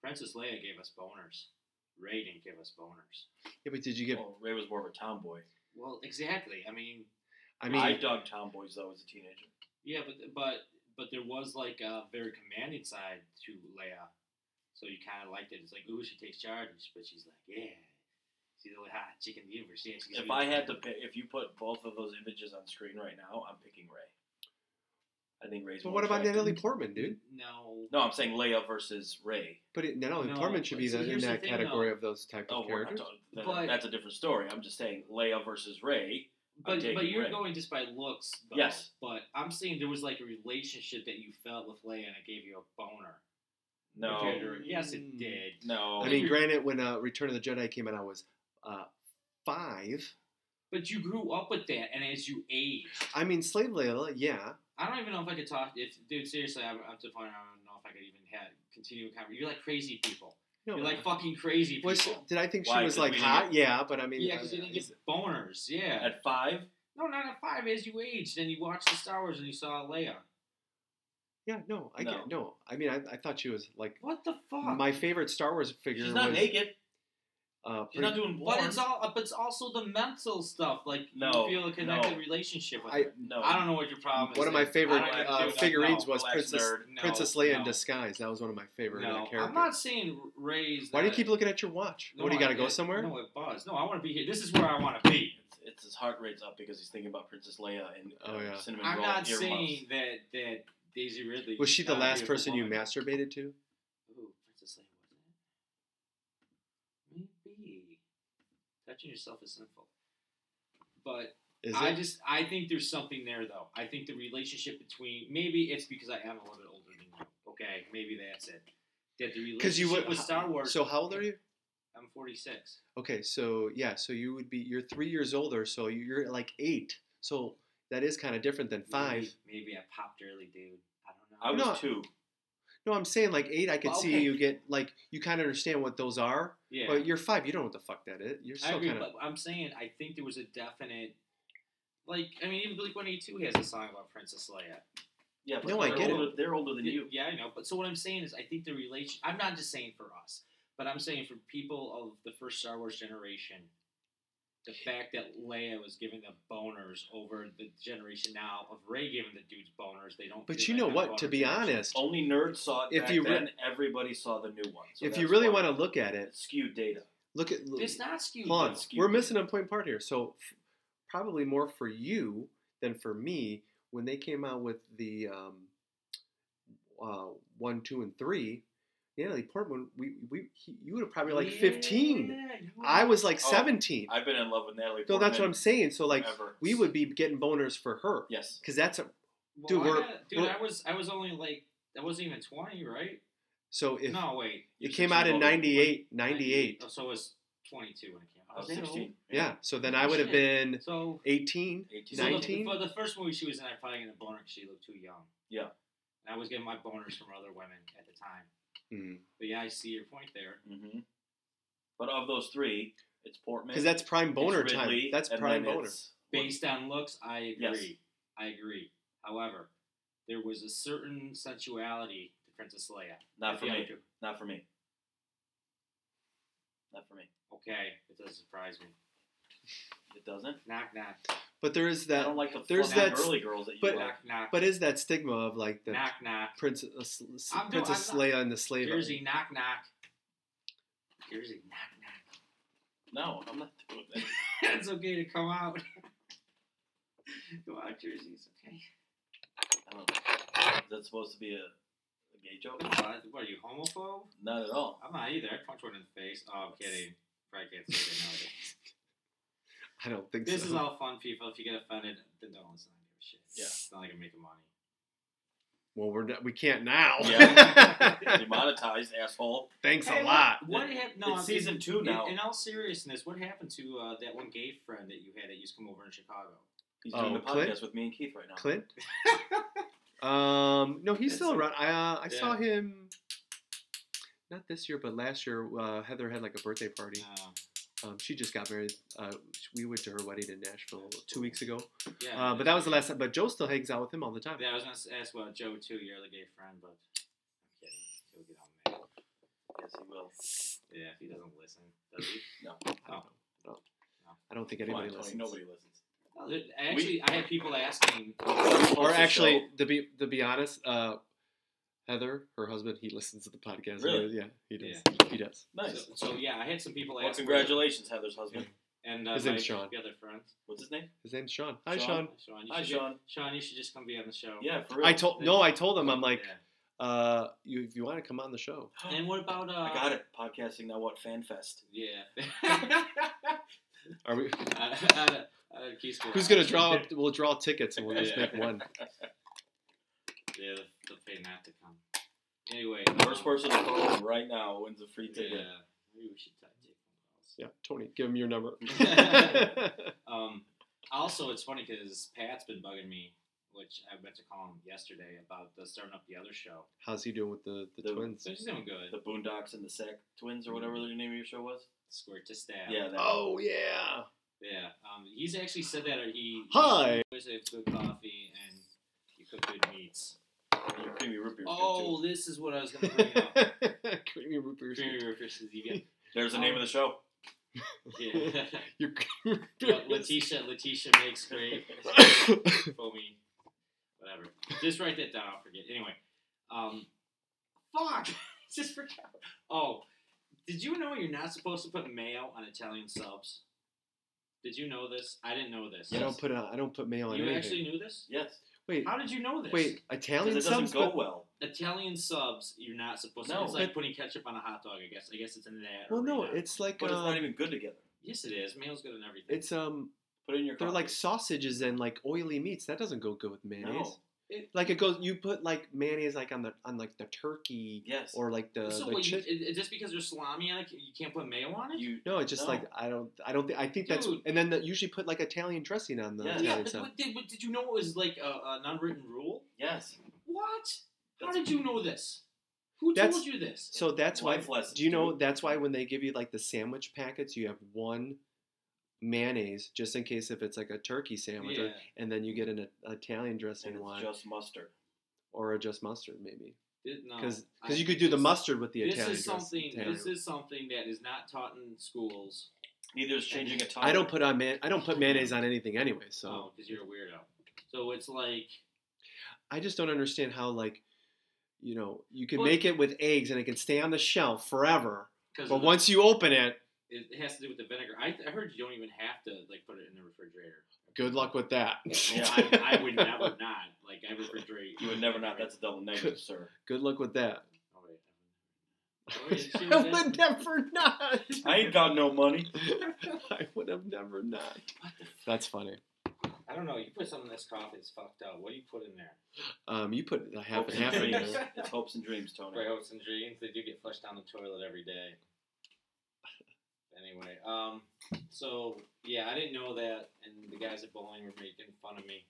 Princess Leia gave us boners. Rey didn't give us boners. yeah, but did you get? Well, Rey was more of a tomboy. Well, exactly. I mean, I mean, I dug tomboys though as a teenager. yeah, but but but there was like a very commanding side to Leia, so you kind of liked it. It's like, ooh, she takes charge, but she's like, yeah, she's the hot chicken in the universe. Yeah, If I had to pick, if you put both of those images on screen right now, I'm picking Rey. I think Rey's. but what about attractive. Natalie Portman, dude? no, No, I'm saying Leia versus Rey. But it, Natalie No, Portman should be the, in here's the that thing, category though. of those type Oh, of we're not characters. talking- then But- that's a different story. I'm just saying Leia versus Rey. I'm But but you're Rey. going just by looks, though. Yes. But I'm saying there was like a relationship that you felt with Leia, and it gave you a boner. No, Compared to. Yes, it did. no. I mean, granted, when uh, Return of the Jedi came out, I was uh, five. But you grew up with that, and as you age, I mean, Slave Leia, yeah. I don't even know if I could talk. If dude, seriously, I'm, I'm to the point. I don't know if I could even have continue a conversation. You're like crazy people. No, You're like fucking crazy people. was, did I think she Why? was 'Cause like we didn't hot? Yeah, but I mean, yeah, because you didn't get boners. Yeah. At five, no, not at five. As you aged, and you watched the Star Wars, and you saw Leia. yeah, no, I No. get no. I mean, I, I thought she was like What the fuck? my favorite Star Wars figure she's not was naked. Uh, She's not doing But it's all, but it's also the mental stuff. Like No, you feel a connected no. relationship with I- her. no. I don't know what your problem is. one of my favorite uh, figurines No, was relax, Princess nerd. no, Princess Leia in disguise. That was one of my favorite uh, No, characters. I'm not saying Rey's. Why do you keep looking at your watch? No, what do you got to go somewhere? No, it buzz. No, I want to be here. This is where I want to be. It's, it's his heart rate's up because he's thinking about Princess Leia and uh, Oh, yeah. cinnamon I'm roll not earmuffs. saying that that Daisy Ridley was she the last beautiful person you masturbated to? Ooh, Princess Leia wasn't it? Maybe touching yourself is sinful, but Is I it? just I think there's something there though. I think the relationship between maybe it's because I am a little bit older than you. Okay, maybe that's it. That the relationship Because you would. with Star Wars. So how old are you? I'm 46. Okay, so yeah, so you would be you're three years older, so you're like eight. So that is kind of different than five. Maybe, maybe I popped early, dude. I don't know. I was No. two. No, I'm saying like eight. I could Well, see okay. you get like you kind of understand what those are. Yeah. But you're five. You don't know what the fuck that is. You're I agree, kinda... but I'm saying I think there was a definite, like I mean, even Blink One Eighty Two has a song about Princess Leia. Yeah, but No, I they're get it. older, They're older than Y- you. Yeah, I know. But so what I'm saying is, I think the relation. I'm not just saying for us, but I'm saying for people of the first Star Wars generation, the fact that Leia was giving them boners over the generation now of Rey giving the dudes boners, they don't. But feel you know what? To be connection. honest, Only nerds saw it If back you re- then. Everybody saw the new one. So if you really want to look at it, skewed data. look at. it's not skewed. Hold on, skewed. we're missing an important part here. So f- probably more for you than for me when they came out with the um, uh, one, two, and three. Natalie Portman, we we he, you would have probably like fifteen. Yeah, I was like oh, seventeen. I've been in love with Natalie. No, that's what I'm saying. So like forever. we would be getting boners for her Yes. because that's a Well, Dude, I we're- got- dude, we're- I was I was only like I wasn't even twenty, right? so if no, wait. It came out in voted 98, 98. Oh, so it was twenty two when it came out. I was 16. Yeah, so then Oh, I would have been So 18. 18. So the- 19? for the first movie she was in, I probably getting a boner because she looked too young. Yeah. And I was getting my boners from other women at the time. Mm. But yeah, I see your point there. hmm But of those three, it's Portman. Because that's prime it's boner time. That's prime boner. Based on looks, I agree. Yes. I agree. However, there was a certain sensuality to Princess Leia. Not for me. had Not for me. Not for me. Okay, it doesn't surprise me. It doesn't. Knock knock. But there is I that. don't like the there's that- girly girls that you but- like. knock knock. But is that stigma of like the knock knock. Princess uh, s- I'm- Princess I'm not- Leia and the slave? Jersey knock knock. Jersey knock knock. No, I'm not doing that. [LAUGHS] it's okay to come out. [LAUGHS] Go out, Jersey. It's okay. I don't know. Is that supposed to be a, a gay joke? What, what are you, homophobe? Not at all. I'm not either. I punch one in the face. Oh, I'm kidding. Probably can't say that nowadays. I don't think This so. is all fun, people. If you get offended, then don't listen. I give a shit. Yeah. It's not like I'm making money. Well, we're we can't now. Yeah. [LAUGHS] Demonetized, asshole. Thanks Hey, a lot. What, what happened? No, It's season two in- now. In, all seriousness, what happened to uh, that one gay friend that you had that used to come over in Chicago? He's Oh, doing the podcast Clint? with me and Keith right now. Clint? [LAUGHS] Um, no, he's It's still around. I uh, I saw him. Not this year, but last year. Uh, Heather had like a birthday party. Uh, Um, she just got married. Uh, we went to her wedding in Nashville two weeks ago. yeah. Uh, but that was the last time. But Joe still hangs out with him all the time. Yeah, I was gonna s- ask about Joe too, your other gay friend, but I'm kidding. He'll get on me. Yes, he will. Yeah, if he doesn't listen, does he? [LAUGHS] No. I don't know. I don't, I don't think Come on, anybody Tony, listens. Nobody listens. Well, there- actually, I had people asking. Or actually, to be to be honest, uh, Heather, her husband, he listens to the podcast. Really? Yeah, he does. Yeah. He does. Nice. So, so yeah, I had some people Well, ask. congratulations, Heather's husband. [LAUGHS] And uh, His my, name's Sean. The other friends. What's his name? His name's Sean. Hi, Sean. Sean. Sean, Hi, should get- Sean. Sean, you should just come be on the show. Yeah, for real. I told no, I told him I'm like, Yeah. uh, you if you want to come on the show. [GASPS] And what about? Uh, I got it. Podcasting now. What fan fest? Yeah. [LAUGHS] Are we? Uh, uh, uh, Who's gonna draw? [LAUGHS] We'll draw tickets and we'll just Yeah. make one. Yeah, they'll pay not to come. Anyway, First um, person to call him right now wins a free Yeah, ticket. maybe we should t- take phone Yeah, Tony, give him your number. [LAUGHS] [LAUGHS] Um, also, it's funny because Pat's been bugging me, which I meant to call him yesterday about the starting up the other show. How's he doing with the, the, The- twins? He's doing good. The Boondocks and the Sack Twins, or whatever the name of your show was. Squirt to stab. Yeah. That, Oh yeah. Yeah. Um, he's actually said that he. Hi. He always has good coffee and you cook good meats. And your creamy root beer. Oh, this is what I was going to bring up. [LAUGHS] Creamy root beer. Creamy root beer Sativa. There's the name of the show. Yeah. [LAUGHS] Your creamy root beer. But Letitia, Letitia makes great [LAUGHS] foamy, whatever. Just write that down. I'll forget. Anyway, um, fuck. Just forgot. Oh, did you know you're not supposed to put mayo on Italian subs? Did you know this? I didn't know this. I don't put a, I don't put mayo on You anything. actually knew this? Yes. Wait, How did you know this? wait. Because Italian it doesn't subs, go but well. Italian subs, you're not supposed to. No. it's like putting ketchup on a hot dog. I guess. I guess it's in that. well, no, arena. it's like But it's uh, not even good together. Yes, it is. Mayo's good in everything. it's um, Put it in your they're coffee. like sausages and like oily meats. That doesn't go good with mayonnaise. No. It- Like it goes, you put like mayonnaise like on the on like the turkey Yes. or like the, so the wait, you, chi- it- it- just because there's salami on it, you can't put mayo on it? you. No, it's just No. like I don't I don't think I think that's and then the, usually put like Italian dressing on the Yeah. yeah, but, sub. but did, but did you know it was like a, an unwritten rule? Yes. What? How That's- did you know this? Who That's- told you this? So that's why. Life lessons, Do you know dude. that's why when they give you like the sandwich packets, you have one mayonnaise just in case if it's like a turkey sandwich, or, and then you get an uh, Italian dressing one just mustard. or a just mustard maybe It- no, because you could do the mustard with the This Italian is something. Italian- This is something that is not taught in schools. Neither is changing a tire. I don't put on man. I don't put mayonnaise on anything anyway. So So, because you're a weirdo. So it's like I just don't understand how like, you know, you can Well- make it with eggs and it can stay on the shelf forever. But once you open it, it has to do with the vinegar. I, I heard you don't even have to like put it in the refrigerator. good luck with that. Yeah. [LAUGHS] I, I would never not like I refrigerate. You would never not. That's a double negative, sir. good luck with that. Oh, wait, [LAUGHS] oh, wait, she I would in- never not. I ain't got no money. [LAUGHS] I would have never not. What the f- That's funny. I don't know. You put something in this coffee it's fucked up. What do you put in there? Um, you put a half Hopes and and half in dreams. there. It's hopes and dreams, Tony. Right, hopes and dreams. They do get flushed down the toilet every day. Anyway, um, so yeah, I didn't know that, and the guys at bowling were making fun of me.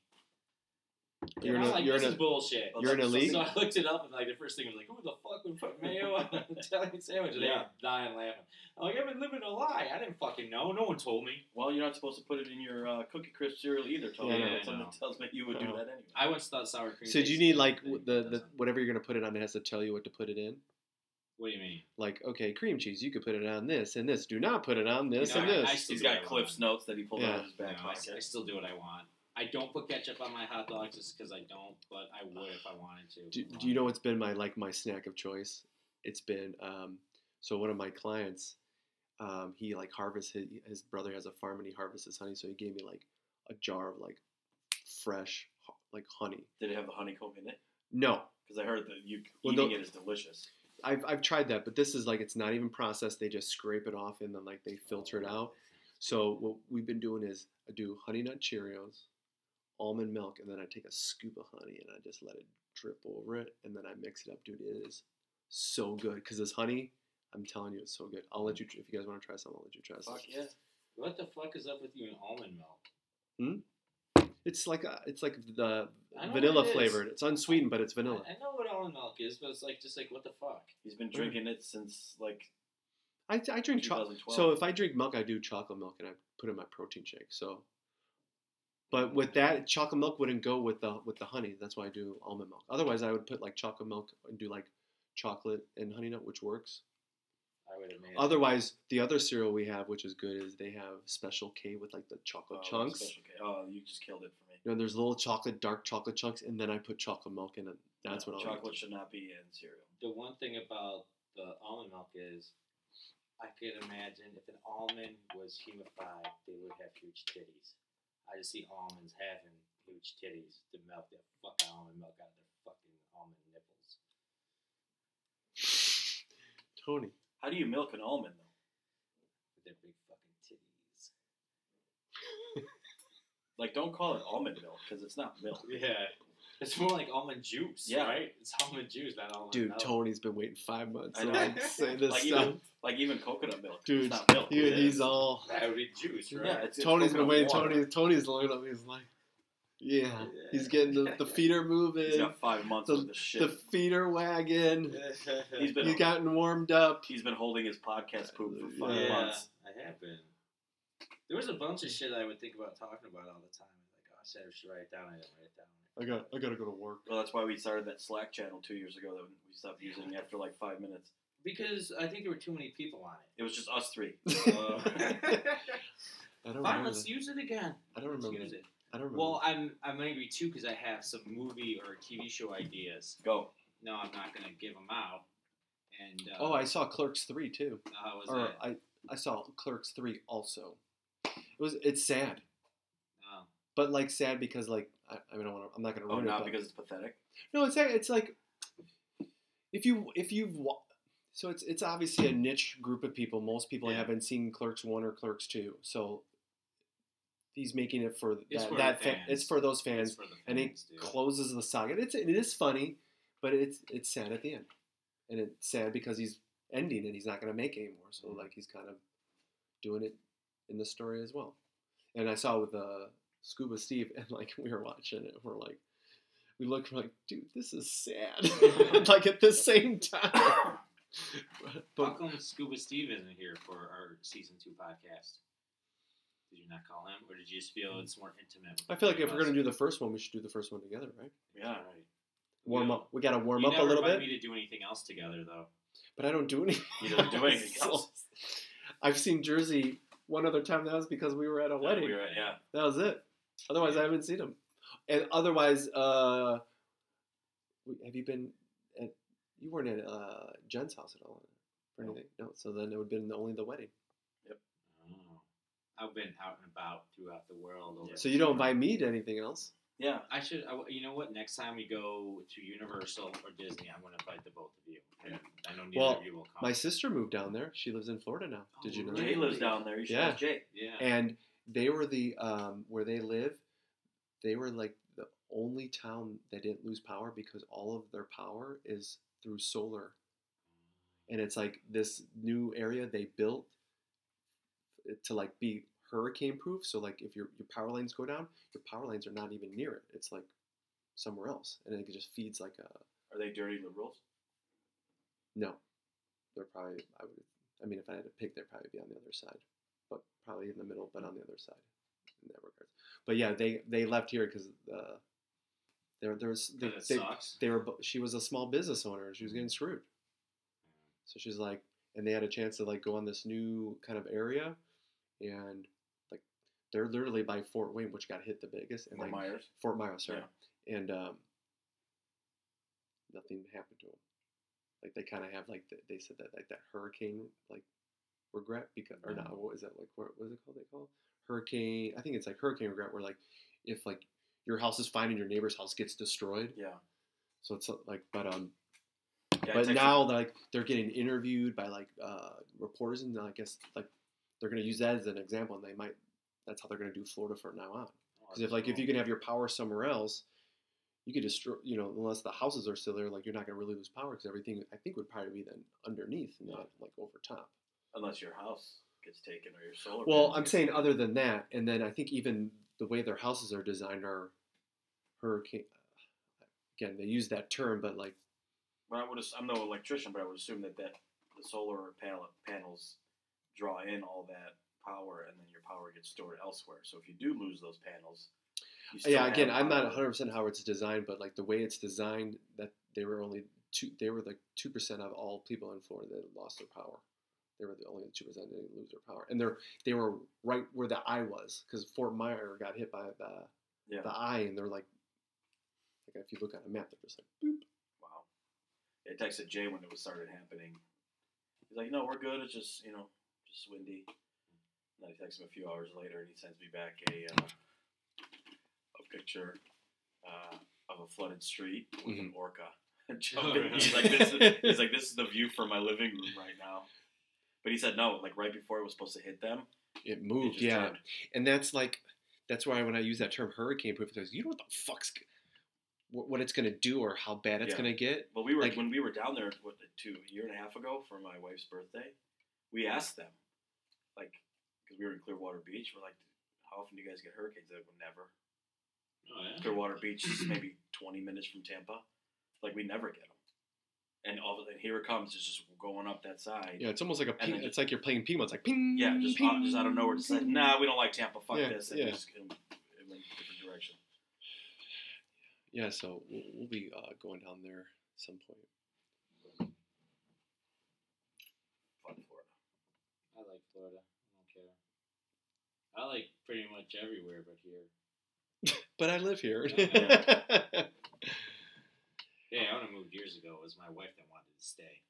You're And in I'm a- like, you're this in a- is bullshit. You're in a that's league. So [LAUGHS] I looked it up, and like the first thing was like, "Who the fuck would put mayo on an [LAUGHS] Italian sandwich?" And they Yeah. were dying laughing. I'm like, "I've been living a lie. I didn't fucking know. No one told me." Well, you're not supposed to put it in your uh, Cookie Crisp cereal either, Tony. Yeah, I That's know. something tells me you would do Oh. that anyway. I once thought sour cream. So do you need like but it the, the whatever you're gonna put it on? It has to tell you what to put it in. What do you mean? Like okay, cream cheese. You could put it on this and this. Do not put it on this know, and I- this. I still He's do what got I Cliff's want. notes that he pulled Yeah. out of his No, back I, I pocket. still do what I want. I don't put ketchup on my hot dogs just because I don't, but I would if I wanted to. do, do you know what's been my like my snack of choice? It's been um, so one of my clients, um, he like harvests his, his brother has a farm and he harvests his honey, so he gave me like a jar of like fresh ho- like honey. Did it have the honeycomb in it? No, Because I heard that you Well, eating no- it is delicious. I've I've tried that, but this is like it's not even processed. They just scrape it off and then like they filter it oh. out. So what we've been doing is I do honey nut Cheerios, almond milk, and then I take a scoop of honey and I just let it drip over it, and then I mix it up, dude. It is so good because this honey, I'm telling you, it's so good. I'll let you if you guys want to try some. I'll let you try some. Fuck yeah. What the fuck is up with you and almond milk? Hmm? It's like a, it's like the vanilla what it is. flavored. It's unsweetened, but it's vanilla. I, I know what almond milk is, but it's like just like what the fuck? He's been mm. drinking it since like I, I drink chocolate. 2012. So if I drink milk, I do chocolate milk and I put in my protein shake. So, but with that, chocolate milk wouldn't go with the with the honey. That's why I do almond milk. Otherwise, I would put like chocolate milk and do like chocolate and honey nut, which works. I would have Otherwise, the other cereal we have, which is good, is they have Special K with like the chocolate oh, chunks. Special K. Oh, you just killed it for me. You know, there's little chocolate, dark chocolate chunks, and then I put chocolate milk in it. That's No, what I'll chocolate should not be in cereal. the one thing about the almond milk is, I could imagine if an almond was humified, they would have huge titties. I just see almonds having huge titties to milk that fucking almond milk out of their fucking almond nipples. Tony. How do you milk an almond though? With their big fucking titties. [LAUGHS] Like, don't call it almond milk because it's not milk. Yeah. It's more like almond juice, Yeah. right? It's almond juice, not almond Dude, milk. Tony's been waiting five months I to know. like, say this Like stuff. even, like even coconut milk. Dude, it's not milk. Dude, he's all. That would be juice, right? Yeah, it's, it's Tony's been waiting. water. Tony, Tony's looking up. He's like, yeah, he's getting the, the feeder [LAUGHS] He's moving, got five months of the, shit. the feeder wagon. [LAUGHS] He's been He's gotten warmed up. he's been holding his podcast poop for five Yeah. months. I have been. There was a bunch of shit I would think about talking about all the time. Like, oh, I said I should write it down. I didn't write it down. I got, I gotta go to work. Well, that's why we started that Slack channel two years ago that we stopped using after like five minutes. Because I think there were too many people on It It was just us three. Uh, [LAUGHS] I don't Fine, let's that. use it again. I don't Let's remember. use it. I don't remember. Well, I'm I'm angry too because I have some movie or TV show ideas. Go. No, I'm not gonna give them out. And uh, oh, I saw Clerks three too. how was Or that? I, I saw Clerks three also. It was. It's sad, Oh. but like sad because like I, I mean I don't wanna, I'm not gonna Oh, ruin it. not because it's pathetic. No, it's it's like if you if you've so it's it's obviously a niche group of people. Most people Yeah. haven't seen Clerks one or Clerks two, so he's making it for It's that, for that fa- it's for those It's fans, for the and it dude. closes the saga. And it's it is funny, but it's it's sad at the end, and it's sad because he's ending and he's not going to make anymore. So Mm-hmm. like he's kind of doing it in the story as well. And I saw with uh, Scuba Steve, and like we were watching it, we're like, we looked we're like, dude, this is sad. [LAUGHS] [LAUGHS] like at the same time. How but come Scuba Steve isn't here for our season two podcast? Did you not call him, or did you just feel it's more intimate? I feel like if we're gonna do the first one, we should do the first one together, right? Yeah. right. Warm Yeah. up. We gotta warm you up a little bit. me to do anything else together, though. But I don't do anything. [LAUGHS] He doesn't do anything [LAUGHS] else. I've seen Jersey one other time. That was because we were at a wedding. We were, yeah. That was it. Otherwise, I haven't seen him. And otherwise, uh, have you been at? You weren't at uh, Jen's house at all for anything. No. So then it would have been only the wedding. Oh. I've been out and about throughout the world. Over Yeah. So you don't invite me to anything else. Yeah. I should. I, you know what? Next time we go to Universal or Disney, I'm going to invite the both of you. And I know neither Well, of you will come. My sister moved down there. She lives in Florida now. Did Oh, you know? really? that? Jay lives down there. You should Yeah. ask Jay. yeah. And they were the um, where they live. They were like the only town that didn't lose power because all of their power is through solar. And it's like this new area they built to like be hurricane proof. So like if your your power lines go down, your power lines are not even near it. It's like somewhere else, and it just feeds like a Are they dirty liberals? no. They're probably I would. I mean, if I had to pick, they'd probably be on the other side, but probably in the middle, but on the other side in that regard. But yeah, they they left here because uh, there there's they, they, they were she was a small business owner. She was getting screwed. So she's like, and they had a chance to like go on this new kind of area, and like they're literally by Fort Wayne, which got hit the biggest, and Fort like Myers. Fort Myers, sorry, and um, nothing happened to them. Like they kind of have like the, they said that like that hurricane like regret because or not what is that like what was it called they call hurricane I think it's like hurricane regret where like if like your house is fine and your neighbor's house gets destroyed Yeah. so it's uh, like but um yeah but now like they're getting interviewed by like uh, reporters and I guess like they're gonna use that as an example and they might that's how they're gonna do Florida from now on oh, because if like if you can have your power somewhere else, you could destroy. You know, unless the houses are still there, like you're not gonna really lose power because everything I think would probably be then underneath, not like over top. unless your house gets taken or your solar. Well, I'm saying taken. other than that, and then I think even the way their houses are designed are hurricane. Again, they use that term, but like But I would. I'm no electrician, but I would assume that that the solar panel panels draw in all that power, and then your power gets stored elsewhere. So if you do lose those panels, yeah. Again, I'm not 100 percent how it's designed, but like the way it's designed, that they were only two. They were like two percent of all people in Florida that lost their power. They were the only two percent that didn't lose their power, and they're they were right where the eye was because Fort Myer got hit by the Yeah. the eye, and they're like, like if you look on a map, they're just like boop. Wow. It texted Jay when it was started happening. He's like, "No, we're good. It's just you know, just windy." And then I text him a few hours later, and he sends me back a uh, a picture uh, of a flooded street with an orca [LAUGHS] jumping. He's like, "This is," he's like, "This is the view from my living room right now." But he said no, like right before it was supposed to hit them, It it moved, just yeah, turned. and that's like that's why when I use that term hurricane proof, because you know what the fuck's what, what it's gonna do or how bad it's Yeah. gonna get. But we were Like- when we were down there what two a year and a half ago for my wife's birthday. We asked them, like, because we were in Clearwater Beach. We're like, how often do you guys get hurricanes? They would never. Oh, yeah? Clearwater Beach is maybe twenty minutes from Tampa. Like we never get them. And all of, and here it comes. It's just going up that side. Yeah, it's almost like a ping, then it's like you're playing ping. It's like ping. Yeah, just ping, out, just out of nowhere, just like, nah, we don't like Tampa. Fuck Yeah, this, and yeah. it just it it went a different direction. Yeah, so we'll, we'll be uh, going down there at some point. Fun Florida. I like Florida. I don't care. I like pretty much everywhere but here. [LAUGHS] But I live here. Yeah, I [LAUGHS] would have moved years ago. It was my wife that wanted to stay.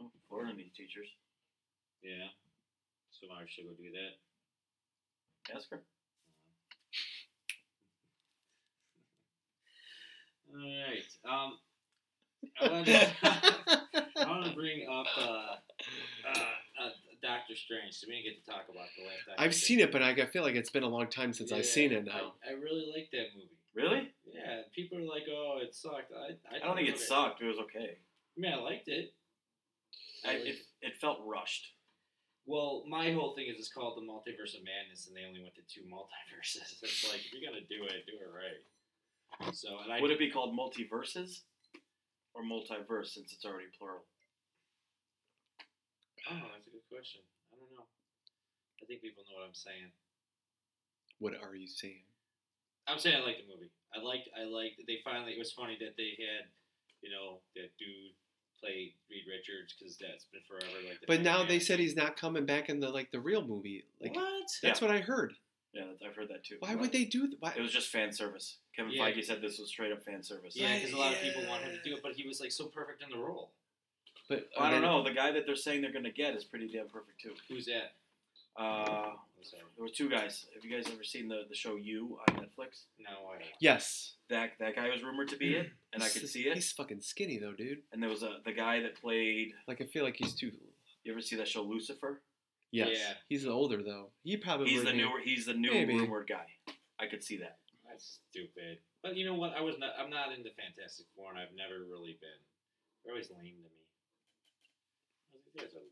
Oh, Florida needs teachers. Yeah. So I should go do that. Ask her. [LAUGHS] All right. Um, I want to, I want to bring up uh, uh, Doctor Strange, so we didn't get to talk about the last. Doctor I've seen it, but I I feel like it's been a long time since I've seen it now. I, I really like that movie. Really? Yeah, people are like, "Oh, it sucked." I, I, I don't think it loved sucked. It was okay. I mean, I liked it. I, liked it it felt rushed. Well, my whole thing is it's called the Multiverse of Madness, and they only went to two [LAUGHS] multiverses. It's like if you're gonna do it, do it right. So and I Would it be called multiverses or multiverse since it's already plural? Oh, that's a good question. I don't know. I think people know what I'm saying. What are you saying? I'm saying I like the movie. I liked. I liked. They finally. It was funny that they had, you know, that dude play Reed Richards because that's been forever. Like. The But now Batman. they said he's not coming back in the like the real movie. Like what? that's what I heard. Yeah, I've heard that too. Why would they do that? Why? It was just fan service. Kevin Yeah. Feige said this was straight up fan service. Yeah, because a lot of people Yeah. want him to do it, but he was like so perfect in the role. But Well, I don't know. The guy that they're saying they're gonna get is pretty damn perfect too. Who's that? Uh, there were two guys. Have you guys ever seen the, the show You on Netflix? No, I. Yes. That that guy was rumored to be it, [CLEARS THROAT] and I could see it. He's fucking skinny though, dude. And there was a the guy that played. Like I feel like he's too. You ever see that show Lucifer? Yes. Yeah. He's older though. He probably. He's the be- newer. He's the new Maybe. rumored guy. I could see that. That's stupid. But you know what? I was not. I'm not into Fantastic Four, and I've never really been. They're always lame to me. I was like,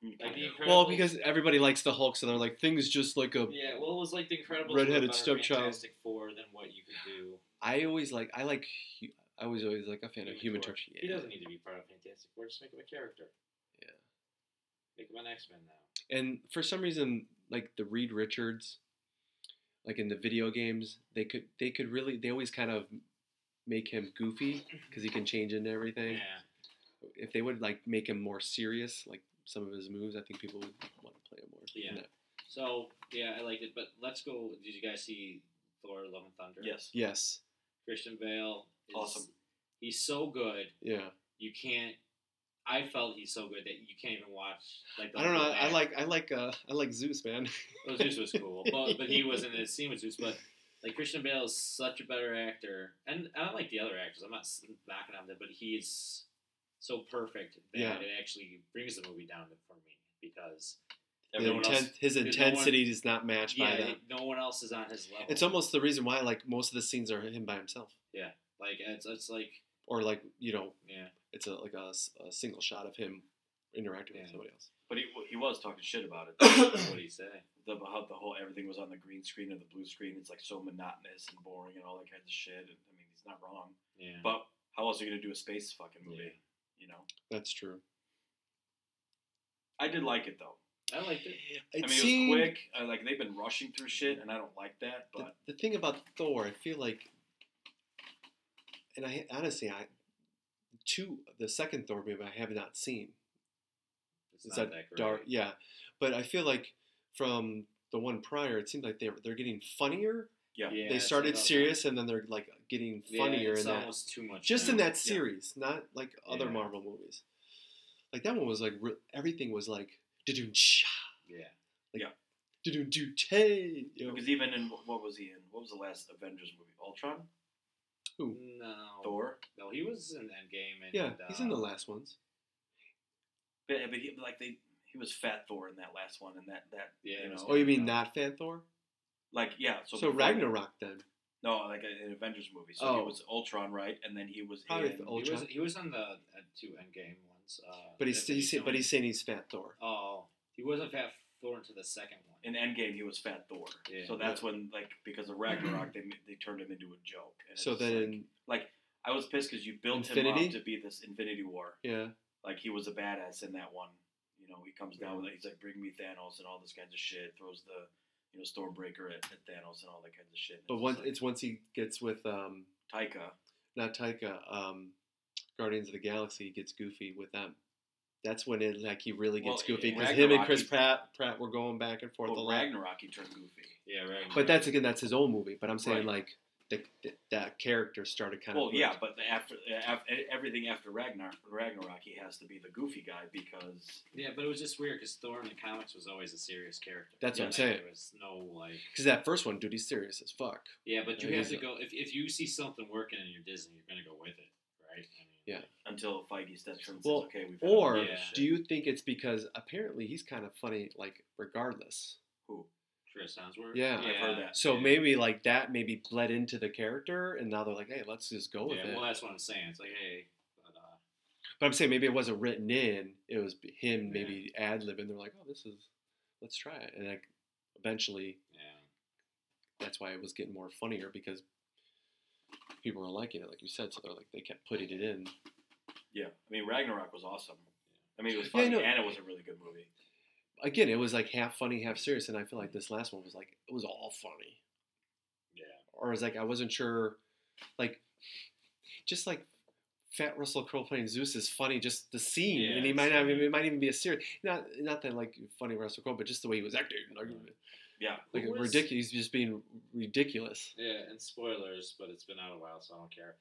You guys are lame. Like the Incredibles. Well, because everybody likes the Hulk, so they're like things just like a. Yeah, well, it was like the Incredibles. Redheaded were stepchild. Fantastic Four than what you could do. I always like. I like. hu- I was always like a fan of Human Torch. He Yeah. doesn't need to be part of Fantastic Four. Just make him a character. Yeah. Make him an X Men now. And for some reason, like the Reed Richards, like in the video games, they could they could really they always kind of make him goofy because he can change into everything. Yeah. If they would like make him more serious, like some of his moves, I think people would want to play him more. Yeah. No. So yeah, I liked it. But let's go. Did you guys see Thor: Love and Thunder? Yes. Yes. Christian Bale. Is, Awesome. He's so good. Yeah. You can't. I felt he's so good that you can't even watch. Like the I don't know. the I like I like uh I like Zeus, man. Well, Zeus was cool, [LAUGHS] but but he was in the scene with Zeus. But like Christian Bale is such a better actor, and I don't like the other actors. I'm not s- knocking on them, but he is so perfect that Yeah. it actually brings the movie down for me because everyone inten- else, his there's no one- intensity is not matched by yeah, that. no one else is on his level. It's almost the reason why like most of the scenes are him by himself, Yeah, like it's it's like or like you know yeah, it's a like a single shot of him interacting Yeah. with somebody else. But he, he was talking shit about it. [COUGHS] what do you say? the, how the whole everything was on the green screen or the blue screen. It's like so monotonous and boring and all that kinds of shit. And, I mean, he's not wrong. Yeah, But how else are you gonna do a space fucking movie? Yeah. You know. That's true. I did like it though. I liked it. It I mean, seemed- it was quick. Uh, like they've been rushing through shit, and I don't like that. the, But the thing about Thor, I feel like, and I honestly, I two the second Thor movie I have not seen. It's Is not that that dark? Yeah, but I feel like from the one prior, it seemed like they're they're getting funnier. Yeah, Yeah, they started about that. serious, and then they're like getting Yeah, funnier it's in that. almost too much. Just now. in that series, not like other Yeah. Marvel movies. Like that one was like re- everything was like do cha Yeah. do do hey. You know? because even in what was he in? What was the last Avengers movie? Ultron, Who? No. Thor. No, he was in Endgame. And, Yeah, he's in the uh, last ones. But, but he, like they, he was Fat Thor in that last one, and that that Yeah, you know, Oh, you mean uh, not Fan Thor? Like yeah. So, So, before- Ragnarok then. No, like an Avengers movie. So Oh. he was Ultron, right? And then he was Probably in. the He Ultron. was, he was on the uh, two Endgame ones. Uh, But he's, Infinity he's but he's saying he's Fat Thor. Oh, he wasn't Fat Thor into the second one. in Endgame, he was Fat Thor. Yeah. so that's when, like, because of Ragnarok, they they turned him into a joke. And So then, like, I was pissed because you built him up to be this Infinity War. yeah, Like he was a badass in that one. You know, he comes down with it. He's like, "Bring me Thanos" and all this kinds of shit. Throws the, you know, Stormbreaker at, at Thanos and all that kinds of shit. But it's once just it's once he gets with um like, Taika. not Taika um Guardians of the Galaxy he gets goofy with them. That's when it like he really gets Well, goofy because him and Chris he- Pratt Pratt were going back and forth a Well, lot. Ragnarok, he turned goofy. Yeah, right. But that's again that's his own movie. But I'm saying Right. like the, the, that character started kind Well, of Well, yeah, but the after, after everything after Ragnarok, Ragnarok, he has to be the goofy guy because yeah, but it was just weird because Thor in the comics was always a serious character. That's what I'm saying. There was no like. because that first one, dude, he's serious as fuck. Yeah, but you It have to go if, if you see something working in your Disney, you're gonna go with it, right? I mean, Yeah. until Feige steps in and Well, says, "Okay, we've had Or enough of Yeah. do you think it's because apparently he's kind of funny, like regardless? Who? Chris Hemsworth. Yeah. I've heard that. So yeah. maybe like that maybe bled into the character, and now they're like, hey, let's just go with Yeah, it. well, that's what I'm saying. It's like, hey, but uh, but I'm saying maybe it wasn't written in; it was him Yeah. maybe ad libbing. They're like, oh, this is, let's try it, and like eventually yeah, that's why it was getting more funnier because people were liking it, like you said. So they're like they kept putting it in. Yeah, I mean Ragnarok was awesome. I mean it was Yeah, I funny and it was a really good movie. Again, it was like half funny, half serious, and I feel like this last one was like it was all funny. Yeah. Or it was like I wasn't sure, like, just like Fat Russell Crowe playing Zeus is funny, just the scene, Yeah, and he might not even it might even be a serious. Not not that like funny Russell Crowe, but just the way he was acting, like, Yeah, like was- ridiculous. He's just being ridiculous. Yeah, and spoilers, but it's been out a while, so I don't care.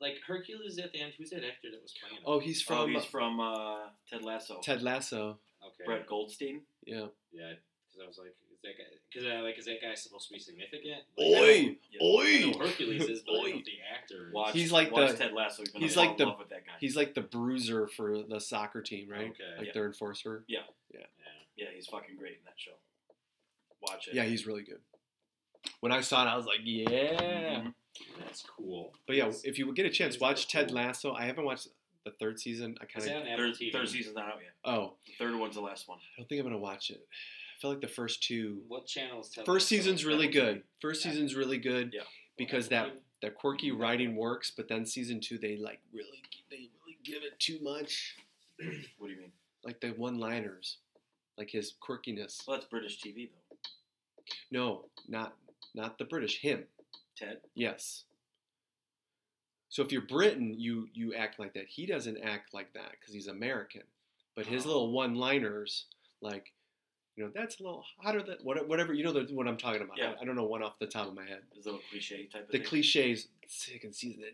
Like Hercules at the end, who's that actor that was playing him? Oh, he's oh, he's from uh, Ted Lasso. Ted Lasso. Okay. Brett Goldstein. Yeah. Yeah, because I was like, is that guy? Because I like, is that guy supposed to be significant? Oi! Like, I know- Yeah. I Hercules is, but Oi! the actor. Is. Watch, He's like the- Ted Lasso. He's fall like the- love with that guy. He's like the bruiser for the soccer team, right? Okay. Like Yeah. their enforcer. Yeah. yeah, Yeah, he's fucking great in that show. Watch it. Yeah, he's really good. When I saw it, I was like, yeah. Mhm. That's cool. But yeah, It's- if you would get a chance, watch real Ted cool. Lasso. I haven't watched the third season. I kind of. on Third, third season's not out yet. Oh, The third one's the last one. I don't think I'm gonna watch it. I feel like the first two. What channel is First Lasso? season's really good. First Yeah. season's really good Yeah. because Apple that the quirky writing works. But then season two, they like really they really give it too much. [CLEARS THROAT] What do you mean? Like the one-liners, like his quirkiness. Well, that's British TV though. No, not not the British. Him. Ted. Yes. So if you're Britain, you you act like that. He doesn't act like that because he's American. But his Oh. little one-liners, like, you know, that's a little hotter than what- whatever. You know the, what I'm talking about. Yeah. I, I don't know one off the top of my head. His little cliche type of The thing. cliches, sick and season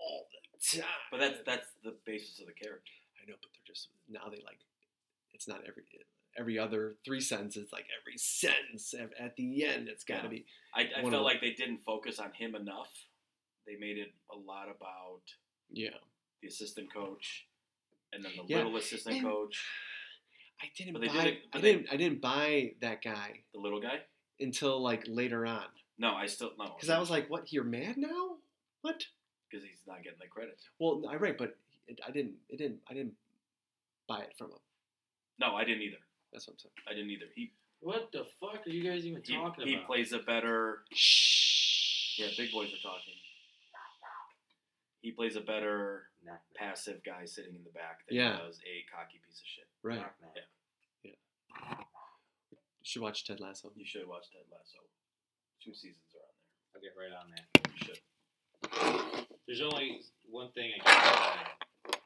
all the time. But that's that's the basis of the character. I know, but they're just now they like. It's not every every other three sentences. Like every sentence at- at the end, it's got to Yeah. be. I, I felt like they didn't focus on him enough. They made it a lot about Yeah. the assistant coach, and then the Yeah, little assistant and- coach, I didn't buy. did it- I didn't. I didn't buy that guy the little guy. until like later on No, I still no. because I was like, "What? You're mad now? What?" because he's not getting the credit. Well, I right, but it, I didn't. It didn't. I didn't buy it from him. No, I didn't either. That's what I'm saying. I didn't either. He What the fuck are you guys even he, talking he about? He plays a better. Shh. Yeah, big boys are talking. He plays a better Knock, knock, passive guy sitting in the back than Yeah. he does a cocky piece of shit. Right. knock, knock. Yeah. You should watch Ted Lasso. You should watch Ted Lasso. Two seasons are on there. I'll get right on that. You should. There's only one thing I can say.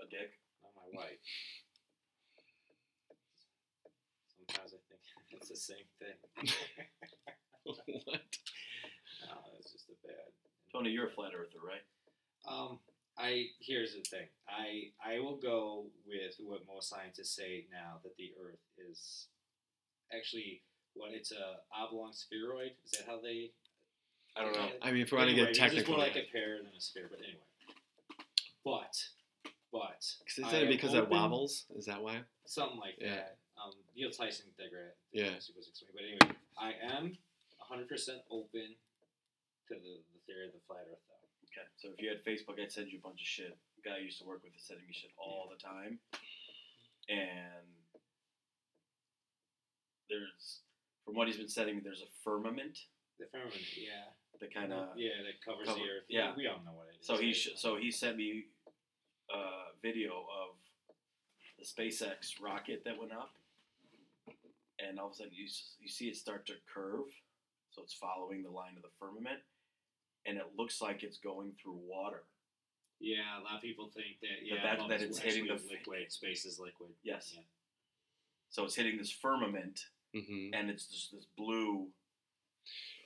A dick. Not my wife. Sometimes I think [LAUGHS] it's the same thing. [LAUGHS] [LAUGHS] what? no, it's just a bad. Tony, you're a flat earther, right? Um, I here's the thing. I I will go with what most scientists say now that the Earth is actually what it's a oblong spheroid. Is that how they? I don't know. I mean, if we want to Anyway, get it's more like a pear than a sphere. But anyway, but but is I it because it wobbles? Is that why? Something like Yeah. that. Um, Neil Tyson DeGrasse. Yeah. Was explained. But anyway, I am 100% open to the, the theory of the flat Earth, though. Okay. So if you had Facebook, I'd send you a bunch of shit. The guy I used to work with is sending me shit all the time. And there's, from what he's been sending me, there's a firmament The firmament, yeah. that kind of. yeah, that covers cover- the Earth. yeah. we all know what it is. So he sh- so he sent me a video of the SpaceX rocket that went up, and all of a sudden you you see it start to curve, so it's following the line of the firmament, and it looks like it's going through water. yeah, a lot of people think that yeah, that- well, that it's hitting the- liquid. Space is liquid. Yes. Yeah. So it's hitting this firmament, Mm-hmm. and it's just this blue,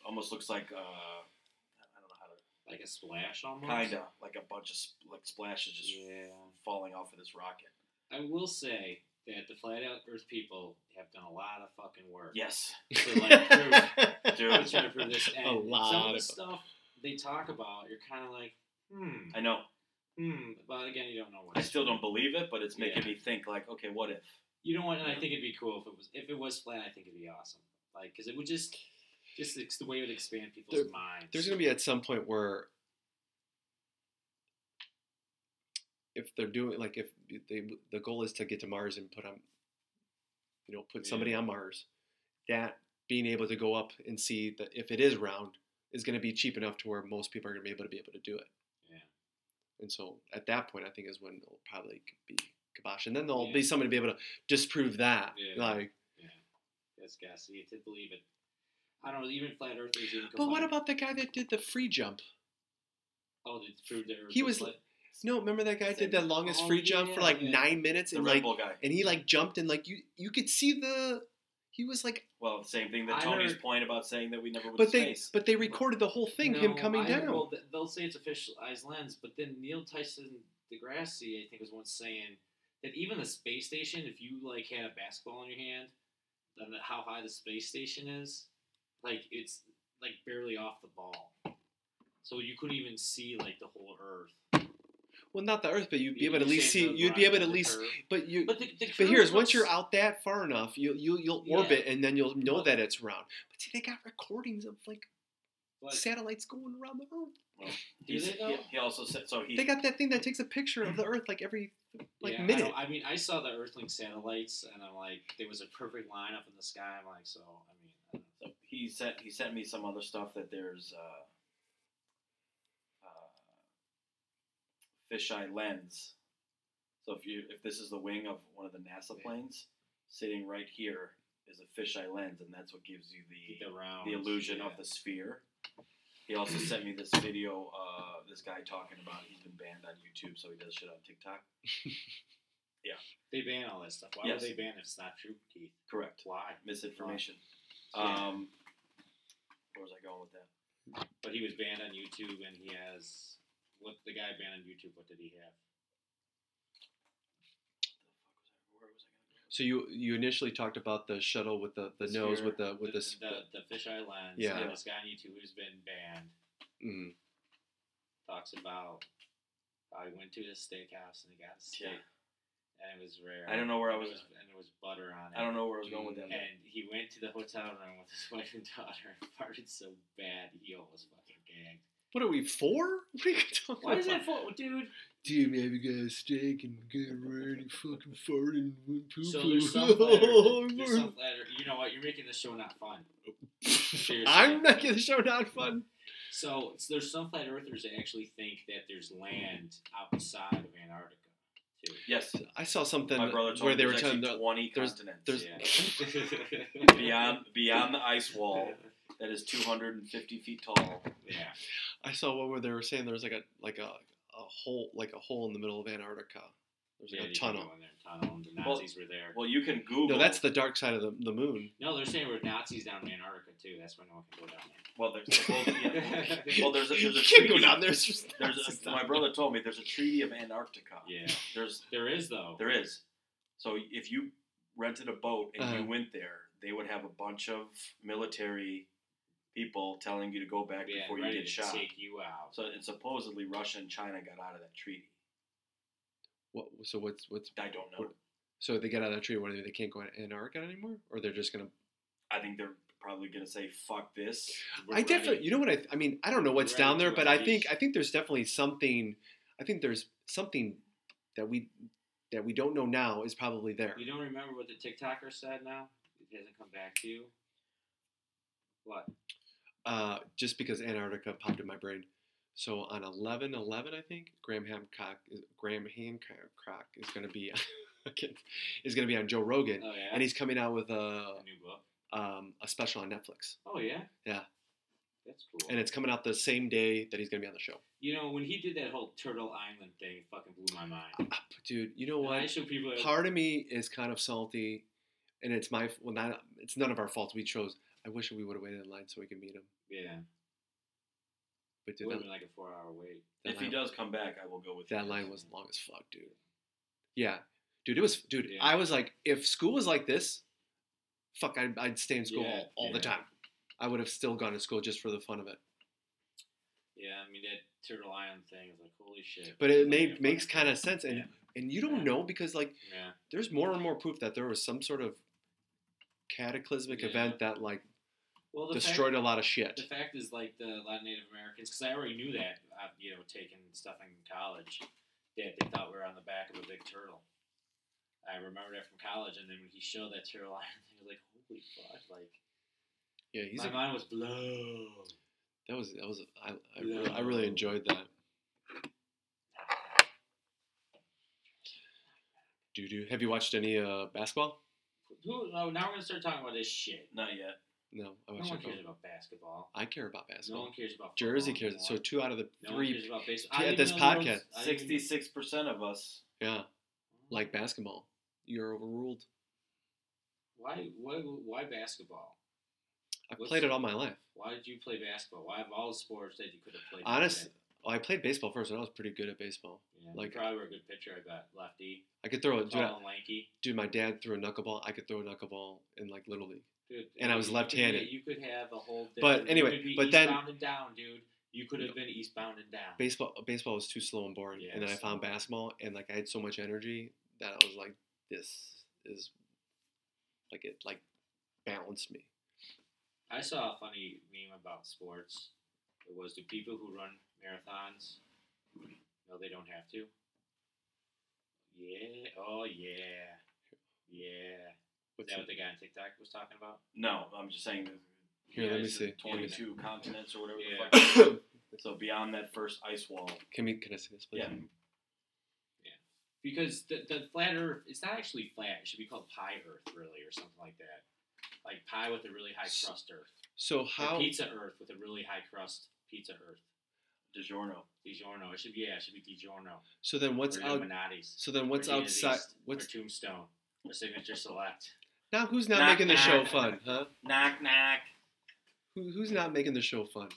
almost looks like uh, I don't know how to Like a splash almost. kinda like a bunch of like splashes just Yeah. falling off of this rocket. I will say that the flat Earth people have done a lot of fucking work. Yes, To like [LAUGHS] prove dude. To prove this. And A lot some of of- the stuff they talk about, you're kind of like, hmm, I know. hmm. But again, you don't know what. I still true. don't believe it, but it's making Yeah. me think like, okay, what if? You don't want, and I think it'd be cool if it was if it was flat. I think it'd be awesome, like because it would just just it's the way it would expand people's There- minds. There's gonna be at some point where if they're doing like if they the goal is to get to Mars and put on you know put somebody on Mars, that being able to go up and see that if it is round, is going to be cheap enough to where most people are going to be able to be able to do it. Yeah. And so at that point, I think is when it'll probably be kibosh, and then there'll Yeah. be somebody to be able to disprove that. Yeah. Like, Yeah, that's gotta it to believe it. I don't know. Even flat earthers even. but what about the guy that did the free jump? Oh, they proved the He was- flat? No, remember that guy did the longest Oh, free jump for like yeah. nine minutes, The and Red like, and he like jumped and like you you could see the he was like, Well, same thing that I Tony's heard- point about saying that we never would but to they space. but they recorded the whole thing, him No, coming I- down. Well, th- they'll say it's a fisheye lens, but then Neil Tyson DeGrasse, I think, was once saying that even the space station, if you like had a basketball in your hand, then the- how high the space station is, like it's like barely off the ball, so you couldn't even see like the whole Earth. Well, not the Earth, but you'd be You- able to at least see. You'd be able to at least, curve. but you. But the, the But here's once you're out that far enough, you you you'll Yeah. orbit and then you'll know But- that it's round. But see, they got recordings of like but satellites going around the Earth. do they [LAUGHS] he, though? he also said so. He They got that thing that takes a picture of the [CLEARS THROAT] Earth like every like yeah, minute. don't- I mean, I saw the Earthlink satellites, and I'm like, there was a perfect line up in the sky. I'm like, so I mean, I. So he sent he sent me some other stuff that there's uh, fisheye lens. So if you if this is the wing of one of the NASA planes, sitting right here is a fisheye lens, and that's what gives you the the round, the illusion yeah. of the sphere. He also [CLEARS THROAT] sent me this video. Uh, this guy talking about he's been banned on YouTube, so he does shit on TikTok. [LAUGHS] Yeah, they ban all that stuff. Why Yes. would they ban if it's not true, Keith? Correct. Why? Misinformation. Yeah. Um, where was I going with that? But he was banned on YouTube, and he has what the guy banned on YouTube. What did he have? Where was I going? So you you initially talked about the shuttle with the, the, The nose sphere. with the with the, the, the, the fisheye lens. Yeah. And this guy on YouTube who's been banned mm, talks about how he went to his steakhouse and he got a steak, Yeah. and it was rare. I don't know where I was- was and there was butter on it. I don't know where I was going with that. And he went to the hotel room with his [LAUGHS] wife and daughter and farted so bad he almost fucking gagged. What are we for? [LAUGHS] What are you talking Why is about? that for, dude? Dude, man, we got a steak and get ready, fucking farting, poo So poo. there's some flat [LAUGHS] there's some flat [LAUGHS] You know what? You're making the show not fun. Seriously. I'm making the show not fun. So, so there's some flat earthers that actually think that there's land outside of Antarctica too. Yes, I saw something my brother told where me they were there's telling actually the, 20 there's- continents there's- beyond beyond the ice wall that is 250 feet tall. yeah. I saw one where they were saying there was like a like a, a hole like a hole in the middle of Antarctica. There's yeah, like you a can tunnel. go in there, tunnel, and the Well- Nazis were there. Well, you can Google. No, that's the dark side of the, the moon. No, they're saying we're Nazis down in Antarctica too. That's why no one can go down there. well. There's, well, yeah. well, [LAUGHS] there's a, there's a you can't go down there. It's There's a, my brother told me there's a treaty of Antarctica. Yeah, There's there is though. there is. So if you rented a boat and Uh-huh. you went there, they would have a bunch of military people telling you to go back yeah, before you get to shot. take you out. So and supposedly Russia and China got out of that treaty. What, so what's what's I don't know. What- so they get out of that treaty. What do they They can't go to Antarctica anymore, or they're just gonna. I think they're probably gonna say fuck this. We're I definitely. ready. You know what I? I mean, I don't know what's Ready down there, but I think. I think there's definitely something. I think there's something that we that we don't know now is probably there. You don't remember what the TikToker said now? It hasn't come back to you. What? Uh, just because Antarctica popped in my brain. So on 11 11, I think Graham Hancock is, Graham Hancock is going to be [LAUGHS] is going to be on Joe Rogan, Oh yeah. and he's coming out with a a new book. um, a special on Netflix, Oh yeah. Yeah. That's cool. and it's coming out the same day that he's going to be on the show. you know when he did that whole Turtle Island thing, it fucking blew my mind. Ah, Dude, you know And I what? show people. Part of me is kind of salty, and it's my well, not it's none of our fault. We chose. I wish we would have waited in line so we could meet him. yeah. But It dude, would have been like a four-hour wait. that if he does come back, I will go with That you. line was long as fuck, dude. Yeah, dude, it was, dude. Yeah. I was like, if school was like this, fuck, I'd, I'd stay in school Yeah, all, all the time. I would have still gone to school just for the fun of it. Yeah, I mean that Turtle Island thing is like holy shit. But it Like, made makes kind of sense, and Yeah. and you don't Yeah. know because like Yeah. there's more and more proof that there was some sort of cataclysmic Yeah. event that like Well, the destroyed fact, a lot of shit. The fact is, like the Latin Native Americans, because I already knew that, uh, you know, taking stuff in college, that they thought we were on the back of a big turtle. I remember that from college, and then when he showed that turtle island [LAUGHS] thing, I was like, holy fuck! Like Yeah, he's my a, mind was blown. That was that was I I, really, I really enjoyed that. Do do. Have you watched any uh basketball? Who, oh, now we're gonna start talking about this shit. Not yet. No, I No watched one cares about basketball. I care about basketball. No one cares about Jersey football cares. So two out of the no one cares three, about baseball. at this even know the podcast. World's- I didn't even- Sixty-six percent of us. yeah, hmm. like basketball. You're overruled. Why? Why? Why basketball? I've What's- played it all my life. Why did you play basketball? Why have all the sports that you could have played? Honestly, you oh, I played baseball first, and I was pretty good at baseball. Yeah, like- you probably were a good pitcher. I bet lefty, I could throw it. tall Dude, and lanky. dude, my dad threw a knuckleball. I could throw a knuckleball in like little league. Dude, And I was you could be- left-handed. You could have a whole. But anyway, you could be but then- eastbound and down, dude. You could have been eastbound and down. Baseball, baseball was too slow and boring. Yeah, and then I found basketball, and like I had so much energy that I was like, this is like it like balanced me. I saw a funny meme about sports. It was do people who run marathons no they don't have to? Yeah. Oh yeah. Yeah. Is What's that what the guy on TikTok was talking about? No, I'm just saying. that Here, let me see. did Twenty-two continents or whatever. Yeah. The fuck. [COUGHS] so beyond that first ice wall. Can we? Can I see this, please? Yeah. Yeah. Because the, the flat Earth, it's not actually flat. It should be called pie Earth, really, or something like that. Like pie with a really high crust Earth. So Or how? pizza Earth with a really high crust pizza Earth. DiGiorno. DiGiorno. It should be yeah. It should be DiGiorno. So then what's or out? Illuminati's. So then what's or outside? East, What's or Tombstone? Or Signature Select. Now? Who's not Knock, making the show knock. fun, huh? Knock knock. Who, who's not making the show fun?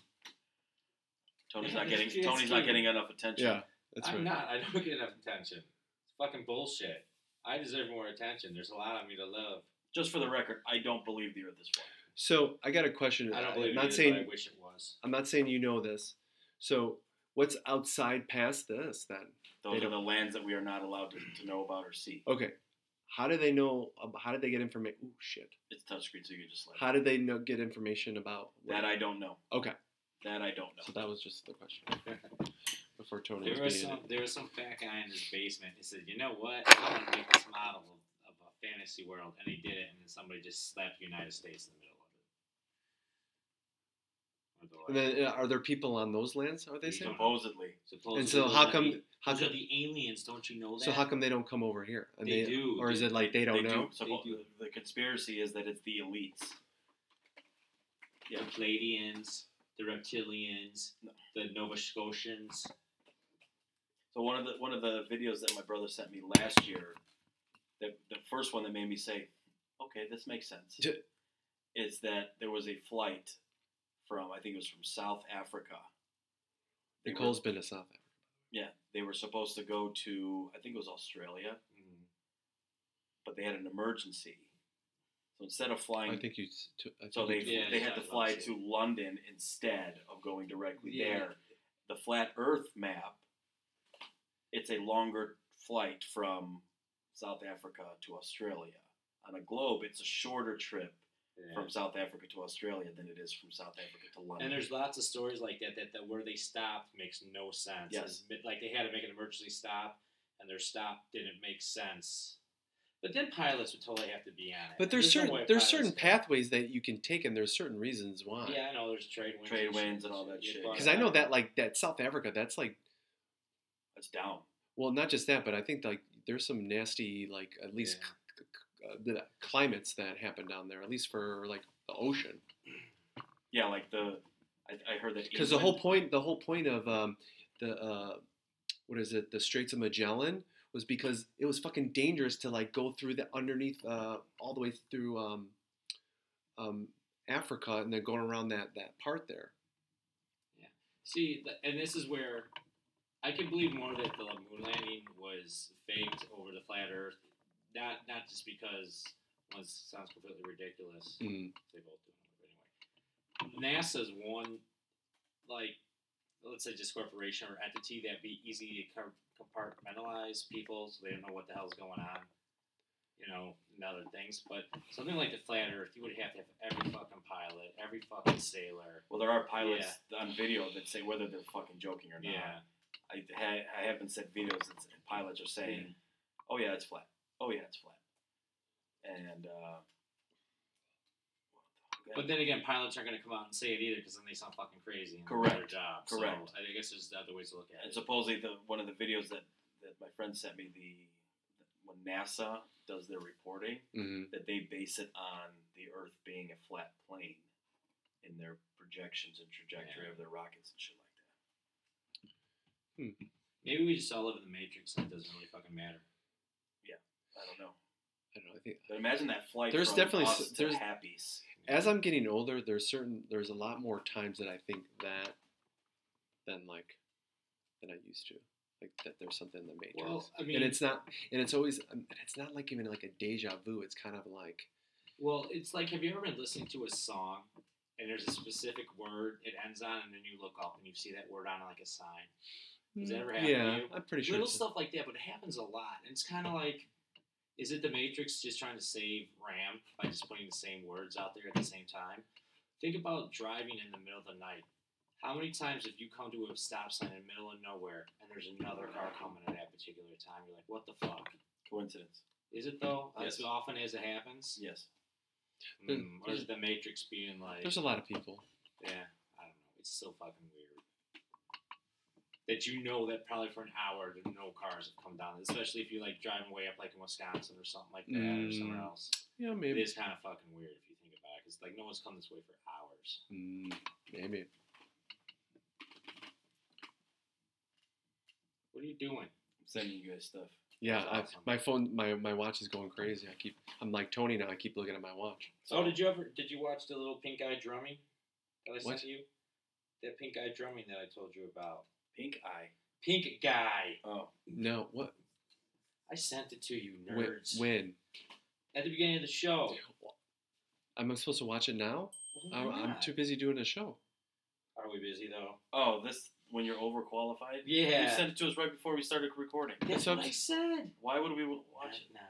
Tony's not getting. it's- it's Tony's not getting enough attention. Yeah, that's I'm right. not. I don't get enough attention. It's fucking bullshit. I deserve more attention. There's a lot of me to love. Just for the record, I don't believe the Earth is flat. So I got a question. I don't I'm believe not it is, saying but I wish it was. I'm not saying you know this. So what's outside past this then? Those They are don't- the lands that we are not allowed to, to know about or see. Okay, how do they know? How did they get information? Ooh, shit. It's touchscreen, so you can just like How did they know, get information about what- that. I don't know. Okay, That I don't know. so that was just the question [LAUGHS] before Tony There was was some there was some fat guy in his basement. He said, "You know what? I want to make this model of, of a fantasy world," and he did it. And then somebody just slapped the United States in the middle of it. Or the And then uh, are there people on those lands? Are they saying? Supposedly, Supposedly And so those how come? the- How come? the aliens? Don't you know that? So how come they don't come over here? And They do. Or is They- it like they don't know? Do, suppo- The conspiracy is that it's the elites. the Pleiadians, the Reptilians, No. the Nova Scotians. So one of the one of the videos that my brother sent me last year, the the first one that made me say, "Okay, this makes sense," is that there was a flight from I think it was from South Africa. They were- Nicole's been to South Africa. yeah, they were supposed to go to I think it was Australia, mm-hmm. but they had an emergency. So instead of flying, I think you. s- t- I so think they Yeah, they yeah, had to fly to London instead of going directly Yeah. there. The flat Earth map, it's a longer flight from South Africa to Australia. On a globe, it's a shorter trip Yeah. from South Africa to Australia than it is from South Africa to London. And there's lots of stories like that, that that where they stopped makes no sense. Yes. It's Like they had to make an emergency stop, and their stop didn't make sense. But then pilots would totally have to be on it. But there's no certain way there's certain can- pathways that you can take, and there's certain reasons why. Yeah, I know. There's trade winds. Trade winds shit. and all that shit. Because I know that like that South Africa, that's like That's down. well, not just that, but I think like there's some nasty like at least Yeah. C- c- uh, the climates that happen down there, at least for like the ocean. Yeah, like the I, I heard that Because the whole point the whole point of um, the uh, what is it the Straits of Magellan was because it was fucking dangerous to like go through the underneath uh, all the way through um, um, Africa and then going around that that part there. Yeah. See, th- and this is where I can believe more that the moon landing was faked over the flat Earth. Not not just because one sounds completely ridiculous. Mm. They both do. But anyway, NASA's one, like, let's say just corporation or entity that'd be easy to compartmentalize people so they don't know what the hell's going on. You know, and other things. But something like the flat Earth, you would have to have every fucking pilot, every fucking sailor. Well, there are pilots on video that say whether they're fucking joking or not. Yeah. I, ha- I haven't seen videos that pilots are saying, "Oh yeah, it's flat. Oh yeah, it's flat." And uh, But then again, pilots aren't going to come out and say it either because then they sound fucking crazy. And Correct. Their job. Correct. So I guess there's other ways to look at And it. supposedly, the one of the videos that, that my friend sent me, the when NASA does their reporting, hmm that they base it on the Earth being a flat plane in their projections and trajectory Yeah. of their rockets and shit like that. Hmm. Maybe we just all live in the matrix and it doesn't really fucking matter. I don't know. I don't know. I think But imagine that flight There's from definitely us s- to there's- Happy's. as I'm getting older, there's certain there's a lot more times that I think that than like than I used to. Like that there's something that the matrix. Well, I mean, and it's not and it's always um, and it's not like even like a deja vu. It's kind of like well, it's like have you ever been listening to a song and there's a specific word it ends on, and then you look up and you see that word on like a sign. Does that ever happen to yeah, you? I'm pretty sure. Little stuff like that, but it happens a lot. And it's kind of like, is it the Matrix just trying to save RAM by just putting the same words out there at the same time? Think about driving in the middle of the night. How many times have you come to a stop sign in the middle of nowhere and there's another car coming at that particular time? You're like, what the fuck? Coincidence. Is it though? Yes. As often as it happens? Yes. There- Mm, or is it the Matrix being like, There's a lot of people. yeah, I don't know. It's so fucking weird. That you know that probably for an hour there no cars have come down, especially if you're like driving way up like in Wisconsin or something like that or somewhere Mm. else. Yeah, It maybe. it is kind of fucking weird if you think about it, because like no one's come this way for hours. Mm, maybe. What are you doing? I'm sending you guys stuff. Yeah, That's I, my phone, my my watch is going crazy. I keep, I'm like Tony now. I keep looking at my watch. Oh, did you ever did you watch the little pink eye drumming that I sent What? you? That pink eye drumming that I told you about. Pink eye. Pink guy. Oh. No, what? I sent it to you, When? nerds. when? At the beginning of the show. Am I'm supposed to watch it now? Why I'm, I'm too busy doing a show. Are we busy though? Oh, this when you're overqualified. Yeah. You sent it to us right before we started recording. That's So- what I said. Why would we Knock, watch it? knock,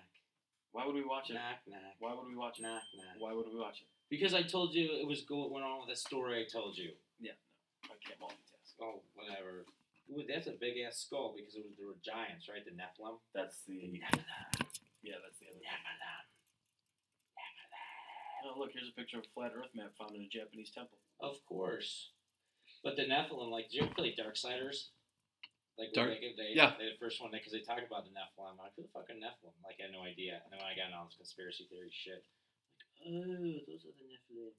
Why would we watch it? knock, knock, Why would we watch it? knock, knock. Why would we watch it? Because I told you it was go went on with the story I told you. Yeah, no, I can't multitask. Oh, whatever. Ooh, that's a big ass skull because it was there were giants, right? The Nephilim. That's the Nephilim. yeah, that's the other. Nephilim. Nephilim. Oh, look, here's a picture of a flat Earth map found in a Japanese temple. Of course. But the Nephilim, like, did you ever play Darksiders? Like, Dark- when they, they, yeah. they, the first one, because they talk about the Nephilim. I'm like, who the fuck are Nephilim? Like, I had no idea. And then when I got into all this conspiracy theory shit, like, oh, those are the Nephilim.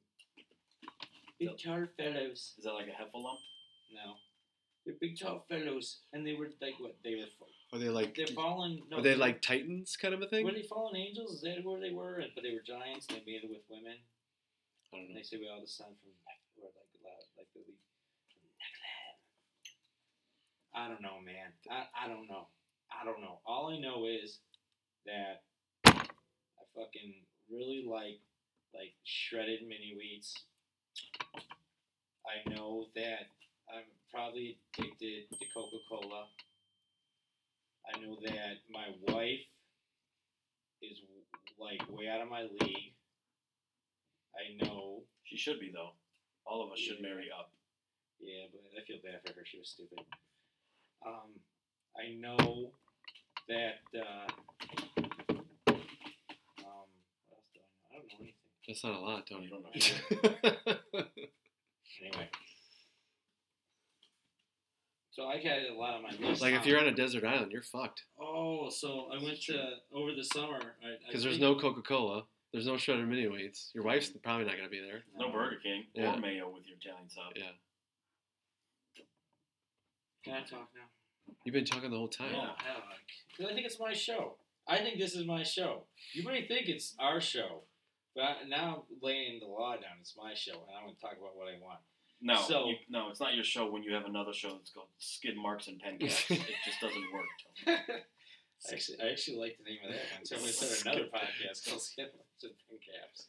Big So- tall fellows. Is that like a heffalump? No. They're big tall fellows. And they were, like, what? They were, Are they like? they're fallen. No, Are they like titans kind of a thing? Were they fallen angels? Is that where they were? But they were giants. And they mated with women. I don't And know. they say we all descend from or like like the. I don't know, man. I, I don't know. I don't know. All I know is that I fucking really like like shredded mini wheats. I know that I'm probably addicted to Coca Cola. I know that my wife is like way out of my league. I know She should be though. All of us should marry up. Yeah, but I feel bad for her. She was stupid. Um, I know that. Uh, um, what else do I know? I don't know anything. That's not a lot, Tony. You don't know [LAUGHS] [LAUGHS] Anyway. So I had a lot on my list. like if you're on a desert island, you're fucked. Oh, so I went to over the summer. I- I Because there's no Coca Cola. There's no shredded mini wheats. Your wife's probably not gonna be there. No Burger King Yeah. or mayo with your Italian sub. Yeah. Can I talk now? You've been talking the whole time. Oh, hell, Because I think it's my show. I think this is my show. You may think it's our show, but I, now I'm laying the law down. It's my show, and I'm going to talk about what I want. No, So- you, no, it's not your show when you have another show that's called Skid Marks and Pen [LAUGHS] Caps. it just doesn't work. Tony. [LAUGHS] actually, I actually like the name of that one. So I'm start another podcast called Skin Marks and Pin Caps.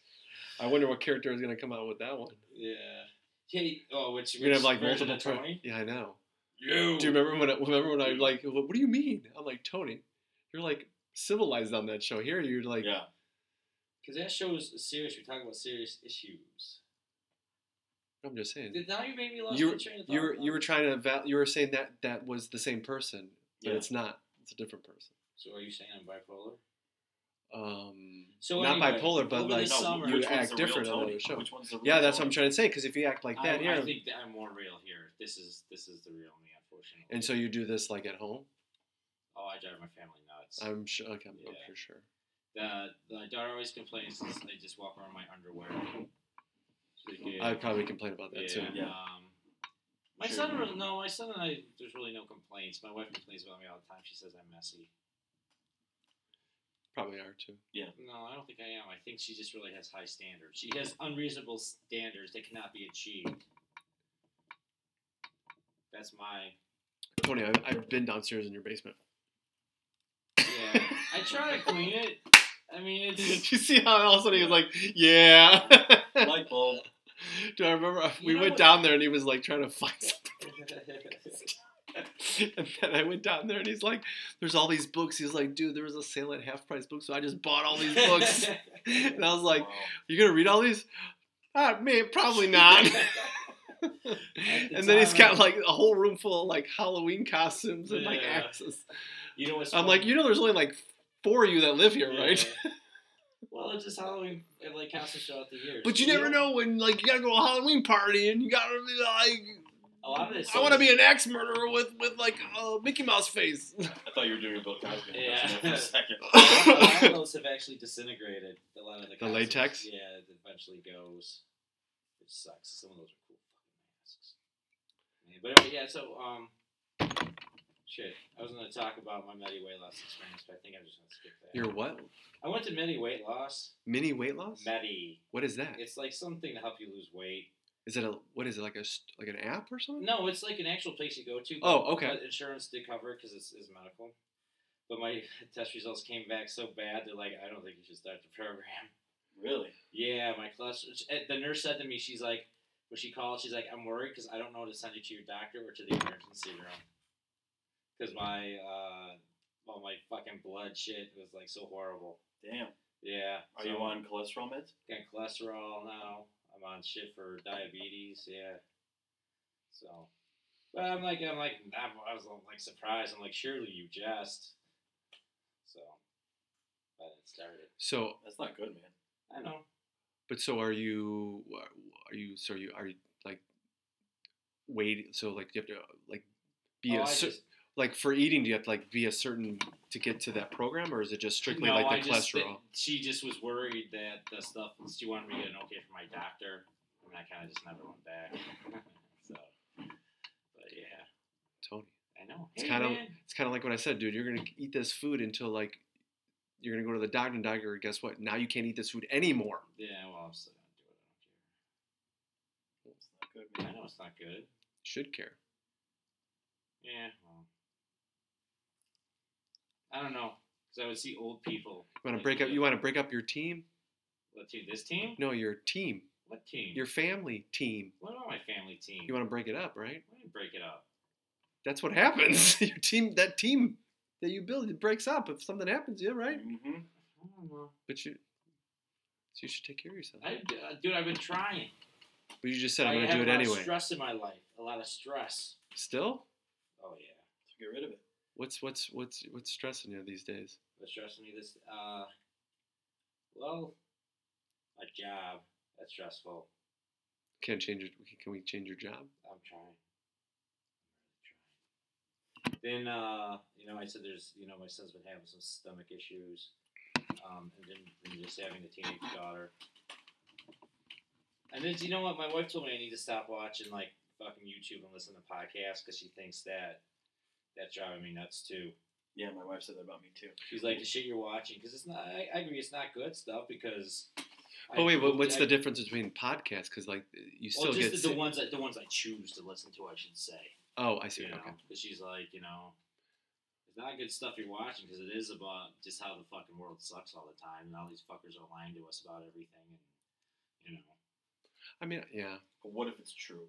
I wonder what character is gonna come out with that one. Yeah. Hey, oh, which, You're gonna have like multiple. of Pro- Tony? yeah, I know. You. Do you remember when? I, remember when I like? What, what do you mean? I'm like Tony. You're like civilized on that show. Here, you're like. yeah, Because that show is serious. We're talking about serious issues. I'm just saying. Now you made me lost You my were train of thought. you were you were trying to val- you were saying that that was the same person, but Yeah. it's not. It's a different person. So are you saying I'm bipolar? um, So not anyway, bipolar, but like summer- you act different on Tony? the show. Which one's the real Yeah, that's what I'm trying to say. Because if you act like that I, here, I think that I'm more real here. This is this is the real me, unfortunately. and so you do this like at home, oh, I drive my family nuts. I'm sure. Okay, I'm, I'm Yeah. for sure. the the daughter always complains since I just walk around my underwear. She's I'd probably [LAUGHS] complain about that too. Yeah. Um, my Sure. son, really- no, my son and I, there's really no complaints. My wife complains about me all the time. She says I'm messy. Probably are too. Yeah. No, I don't think I am. I think she just really has high standards. She has unreasonable standards that cannot be achieved. That's my. Tony, I've, I've been downstairs in your basement. Yeah, I try to clean it. I mean, [LAUGHS] Did it's. you see how all of a sudden he was like, "Yeah." Light bulb. Do I remember You we went what- down there and he was like trying to find something, and then I went down there and he's like, "There's all these books." He's like, "Dude, there was a sale at half price books, so I just bought all these books." and I was like, Wow. "You gonna read all these?" Ah, man, probably not. [LAUGHS] [LAUGHS] the and then he's got like a whole room full of like Halloween costumes and like axes. you know what's I'm funny? like, you know, there's only like four of you that live here, right? Yeah. Well, it's just Halloween It like costumes throughout the year. But you never know when like you gotta go to a Halloween party and you gotta be like, A lot of this. I want to be an axe murderer with with like a Mickey Mouse face. [LAUGHS] I thought you were doing a Bill Cosby Yeah. impression there for a second. a lot of those have actually disintegrated. A lot of the, The latex? Yeah, it eventually goes. It sucks. Some of those are cool fucking masks. But anyway, yeah. So um, shit. I was gonna talk about my Medi weight loss experience, but I think I'm just gonna skip that. Your what? I went to Medi weight loss. Mini weight loss? Medi. What is that? It's like something to help you lose weight. Is it a what is it like a st- like an app or something? No, it's like an actual place you go to. Oh, okay. Insurance did cover it because it's, it's medical. But my [LAUGHS] test results came back so bad. They're like, I don't think you should start the program. Really? Yeah, my cholesterol. Eh, the nurse said to me, she's like, when she called, she's like, I'm worried because I don't know to send you to your doctor or to the emergency room. Because my, uh, well, my fucking blood shit was like so horrible. Damn. Yeah. Are so you on cholesterol meds? Got cholesterol now. I'm on shit for diabetes. Yeah. So, but I'm like, I'm like, I'm, was like surprised. I'm like, surely you jest. So, but it started. So, That's not good, man. I know. but so are you? Are you? So are you are you like wait? So like you have to like be Oh, a I just- like for eating. Do you have to like be a certain to get to that program, or is it just strictly No, like I the just- cholesterol? she just was worried that the stuff. She wanted me to get an okay from my doctor, and I kind of just never went back. [LAUGHS] so, but yeah, Tony, I know. It's Hey, kinda- it's kind of like what I said, dude. You're gonna eat this food until like you're gonna go to the doctor, and doctor, guess what? Now you can't eat this food anymore. Yeah, well, I'm still gonna do it. It's not good, I care. I man. know it's not good. Should care. Yeah, I don't know, because I would see old people. You want to break up? You want to break up your team? What team? This team? No, your team, What team? your family team. What about my family team? You want to break it up, right? Why don't you break it up? That's what happens. [LAUGHS] your team, that team that you build, it breaks up if something happens. Yeah, right. Mm-hmm. I don't know. But you, so you should take care of yourself. I, uh, dude, I've been trying. But you just said I I'm gonna do it a lot Of anyway. stress in my life. A lot of stress. Still, Oh yeah. So get rid of it. What's what's what's what's stressing you these days? What's stressing me this? Uh, well, my job. That's stressful. Can't change it. Can we change your job? I'm trying. I'm really trying. Then, uh, you know, I said there's, you know, my son's been having some stomach issues, um, and then, then just having a teenage daughter. And then, you know what? My wife told me I need to stop watching like fucking YouTube and listen to podcasts because she thinks that that's driving me nuts too. Yeah, my wife said that about me too. She's like, the shit you're watching, because it's not. I, I agree, it's not good stuff because. Oh wait, what, I- what's I- the difference between podcasts? Because like you still well, get. just the, the ones that the ones I choose to listen to, I should say. oh, I see. You know, Okay. because she's like, you know, it's not good stuff you're watching because it is about just how the fucking world sucks all the time, and all these fuckers are lying to us about everything, and you know. I mean, yeah. But what if it's true?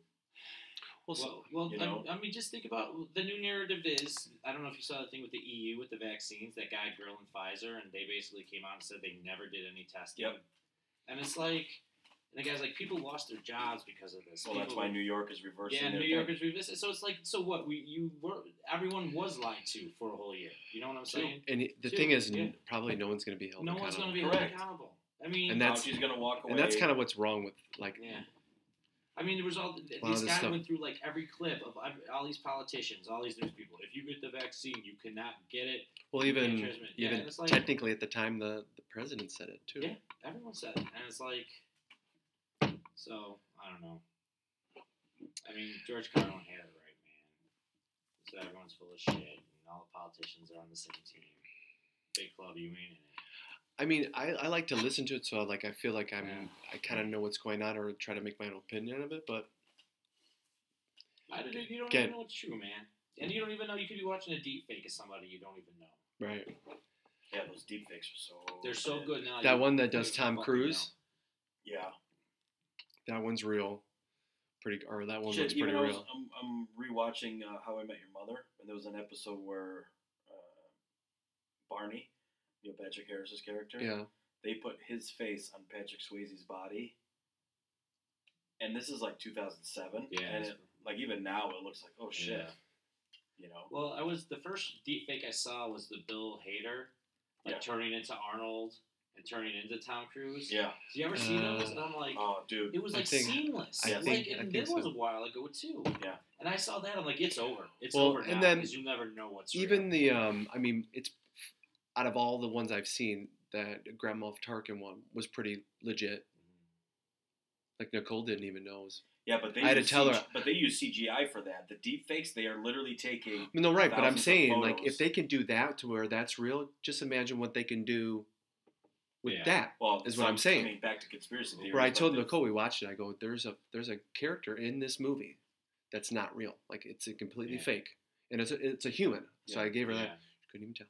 Well, so, Well, well you I- know? I, mean, just think about the new narrative is. I don't know if you saw the thing with the EU with the vaccines. That guy, girl, and Pfizer, and they basically came out and said they never did any testing. Yep. And it's like, And the guy's like, people lost their jobs because of this. Well, that's why New York is reversing. Yeah, their New thing. Yorkers revisit. So it's like, so what? We you were everyone was lied to for a whole year. You know what I'm saying? And the Two, thing is, yeah. probably no one's going to be held No one's accountable. going to be held accountable. I mean, And that's- Fauci's gonna walk away. and that's kind of what's wrong with like yeah. I mean, there was all these this guys stuff- went through like every clip of all these politicians, all these news people. If you get the vaccine, you cannot get it. well even. Yeah, even it's like- technically at the time the the president said it too. Yeah. Everyone said it, and it's like, so I don't know. I mean, George Carlin had it right, man. So everyone's full of shit, and all the politicians are on the same team. Big club, you ain't in it. I mean, I, I like to [LAUGHS] listen to it, so like I feel like I'm Yeah. I kind of know what's going on or try to make my own opinion of it. But I don't, you don't Again- even know what's true, man. And you don't even know you could be watching a deep fake of somebody you don't even know. right, yeah, those deep fakes are so. They're so good now. that one that does Tom fucking Cruise, Yeah. that one's real, pretty or that one Shit, looks pretty I was, real. I'm, I'm rewatching uh, How I Met Your Mother, and there was an episode where uh, Barney, Neil Patrick Harris's character, Yeah, they put his face on Patrick Swayze's body, and this is like 2007, Yeah, and it, like even now it looks like oh shit, Yeah. you know. Well, I was the first deep fake I saw was the Bill Hader, like Yeah. turning into Arnold and turning into Tom Cruise. Yeah. Do you ever see those? Uh, And I'm like, Oh, dude. it was I like think- seamless. I like, think- and I think that was so. a while ago too. Yeah. And I saw that. I'm like, it's over. It's Well, over and now then because you never know what's even real. the um, I mean, it's out of all the ones I've seen, that Grand Moff Tarkin one was pretty legit. Mm-hmm. Like Nicole didn't even know. It was, Yeah, but they I had to use tell her- but they use CGI for that. The deep fakes, they are literally taking. no, right, but I'm saying like if they can do that to where that's real, just imagine what they can do with Yeah. that. Well, Is what I'm saying. I mean, back to conspiracy theories. Where I told the- Nicole we watched it, I go, "There's a there's a character in this movie that's not real. Like it's a completely Yeah. fake, and it's a, it's a human." So Yeah. I gave her yeah. that. Couldn't even tell.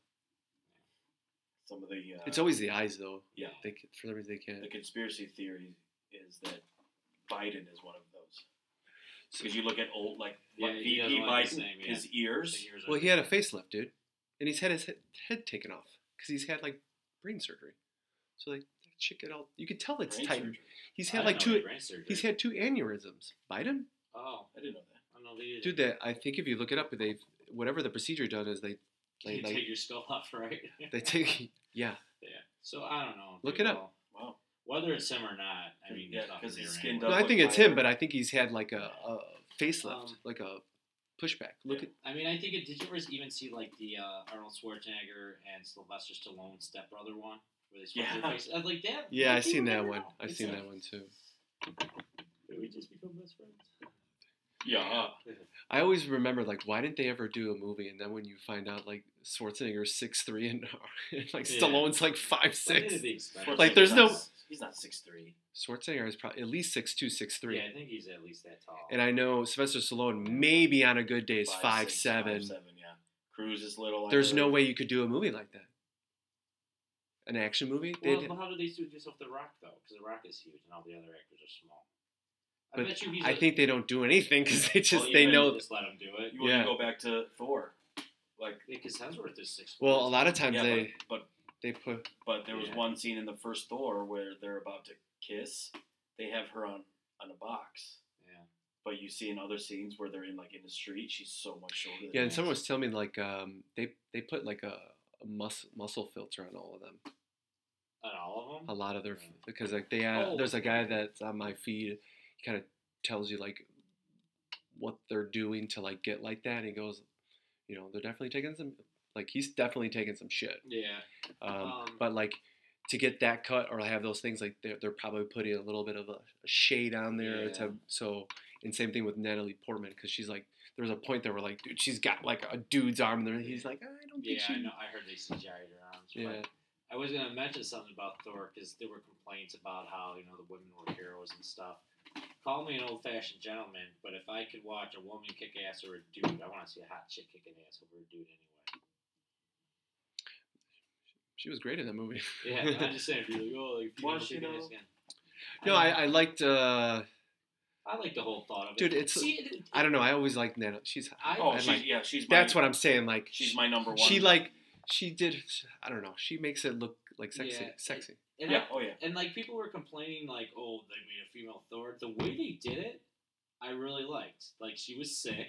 Some of the. Uh, It's always the eyes, though. Yeah. They c- for some reason they can't. the conspiracy theory is that Biden is one of those. Because you look at old like Yeah, what he VP Biden, same, yeah. his ears. The years are Well, he had a facelift, dude, and he's had his head, head taken off because he's had like brain surgery. So like that shit get all you could tell it's brain tight. surgery. He's had didn't like two. had. He's had two aneurysms. Biden, Oh, I didn't know that. I don't know. They dude. That I think if you look it up, they've whatever the procedure done is they Can you like- take your skull [LAUGHS] off, right? they take yeah. yeah. So I don't know. Look it up. people- Wow. Whether it's him or not, I mean, Yeah, there's his skin anyway. does No, I think it's him, but I think he's had like a, a facelift, Um, like a pushback. Look Yeah. at I mean, I think it. Did you ever even see like the uh, Arnold Schwarzenegger and Sylvester Stallone stepbrother one, where they switch Yeah. their faces? I was like that. yeah, I you seen that one. I've seen that one too. Did we just become best friends? Yeah. [LAUGHS] I always remember like why didn't they ever do a movie? And then when you find out like Schwarzenegger's six three and, [LAUGHS] like Yeah. Stallone's like five six. it'd be expensive. Like, there's no- He's not six three. Schwarzenegger is probably at least six two, six three. Yeah, I think he's at least that tall. And I know Sylvester Stallone maybe on a good day is Five, five, six, seven. five, seven, yeah. Cruise is little. There's no way you could do a movie like that. An action movie? Well, how do they do this with The Rock though? Because The Rock is huge, and all the other actors are small. I But bet you he's. I a- think they don't do anything [LAUGHS] because they just well, they yeah, know. Just let him do it. You want Yeah. to go back to Thor, like Because Hemsworth is six. Well, a lot of times yeah, they but, they put but but there was Yeah. one scene in the first Thor where they're about to kiss. They have her on on a box. Yeah. But you see in other scenes where they're in like in the street, she's so much shorter. Than yeah. And someone was telling me like um they they put like a, a mus- muscle filter on all of them. On all of them. A lot of their because like they have, Oh. there's a guy that's on my feed. He kind of tells you like what they're doing to like get like that. He goes, you know, they're definitely taking some like he's definitely taking some shit. Yeah. Um, Um, but like to get that cut or have those things like they're, they're probably putting a little bit of a, a shade on there Yeah. to so and same thing with Natalie Portman because she's like there was a point there where like dude she's got like a dude's arm there he's like I don't think Yeah, she I know. I heard they CGI'd her arms. yeah I was gonna mention something about Thor because there were complaints about how you know the women were heroes and stuff. Call me an old-fashioned gentleman, but if I could watch a woman kick ass or a dude, I want to see a hot chick kicking ass over a dude anyway. she was great in that movie Yeah, I'm just saying, if you're like, oh, like female Watch, you know. ass again. no I, I liked uh I like the whole thought of it. Dude, it's- See, it- I don't know I always liked Natalie she's I- Oh, I she's like- yeah, she's. My, that's what I'm saying like She's my number one. she like she did I don't know she makes it look like sexy, Yeah, sexy. And yeah. I, Oh yeah. and like people were complaining, like, oh, they made a female Thor. The way they did it, I really liked. Like she was sick,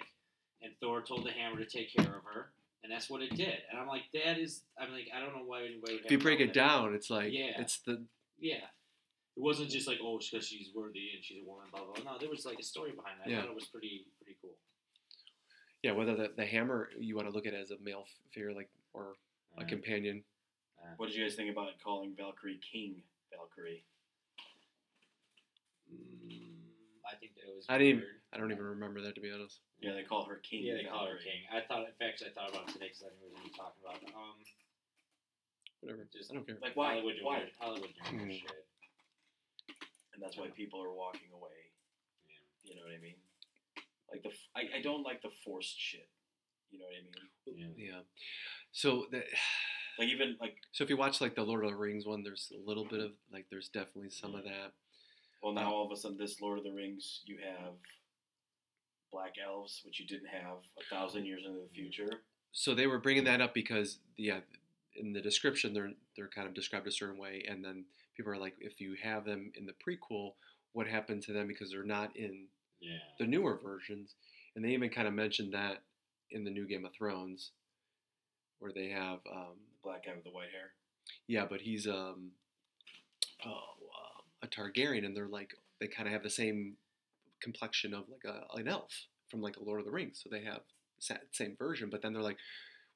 and Thor told the hammer to take care of her, and that's what it did. And I'm like, that is, I'm like, I don't know why anybody would. If you break it down, it's like Yeah. it's the yeah. It wasn't just like, oh, because she's worthy and she's a woman, blah blah. blah. No, there was like a story behind that. I Yeah. thought it was pretty pretty cool. yeah whether the, the hammer you want to look at it as a male figure like or a uh-huh. Uh. What did you guys think about calling Valkyrie King Valkyrie? mm, I think that was. I didn't- weird. I don't even remember that to be honest. Yeah, they call her King. Yeah, they call her Valkyrie. king. I thought, in fact, I thought about it today because I knew we were going to be talking about. it. Um, Whatever. Just- I don't care. Like why? Hollywood doing Why? weird- Hollywood doing weird Hmm. shit. And that's why people are walking away. Yeah. You know what I mean? Like the f- I, I don't like the forced shit. You know what I mean? Yeah. Yeah. So the, Like even like so if you watch like the Lord of the Rings one, there's a little bit of like there's definitely some of that. well now all of a sudden this Lord of the Rings you have black elves which you didn't have a thousand years into the future. So they were bringing that up because yeah, in the description they're they're kind of described a certain way, and then people are like, if you have them in the prequel, what happened to them because they're not in Yeah. the newer versions, and they even kind of mentioned that in the new Game of Thrones, where they have um, The black guy with the white hair. yeah, but he's um oh um, a Targaryen, and they're like they kind of have the same complexion of like a, an elf from like a Lord of the Rings, so they have sa- same version. But then they're like,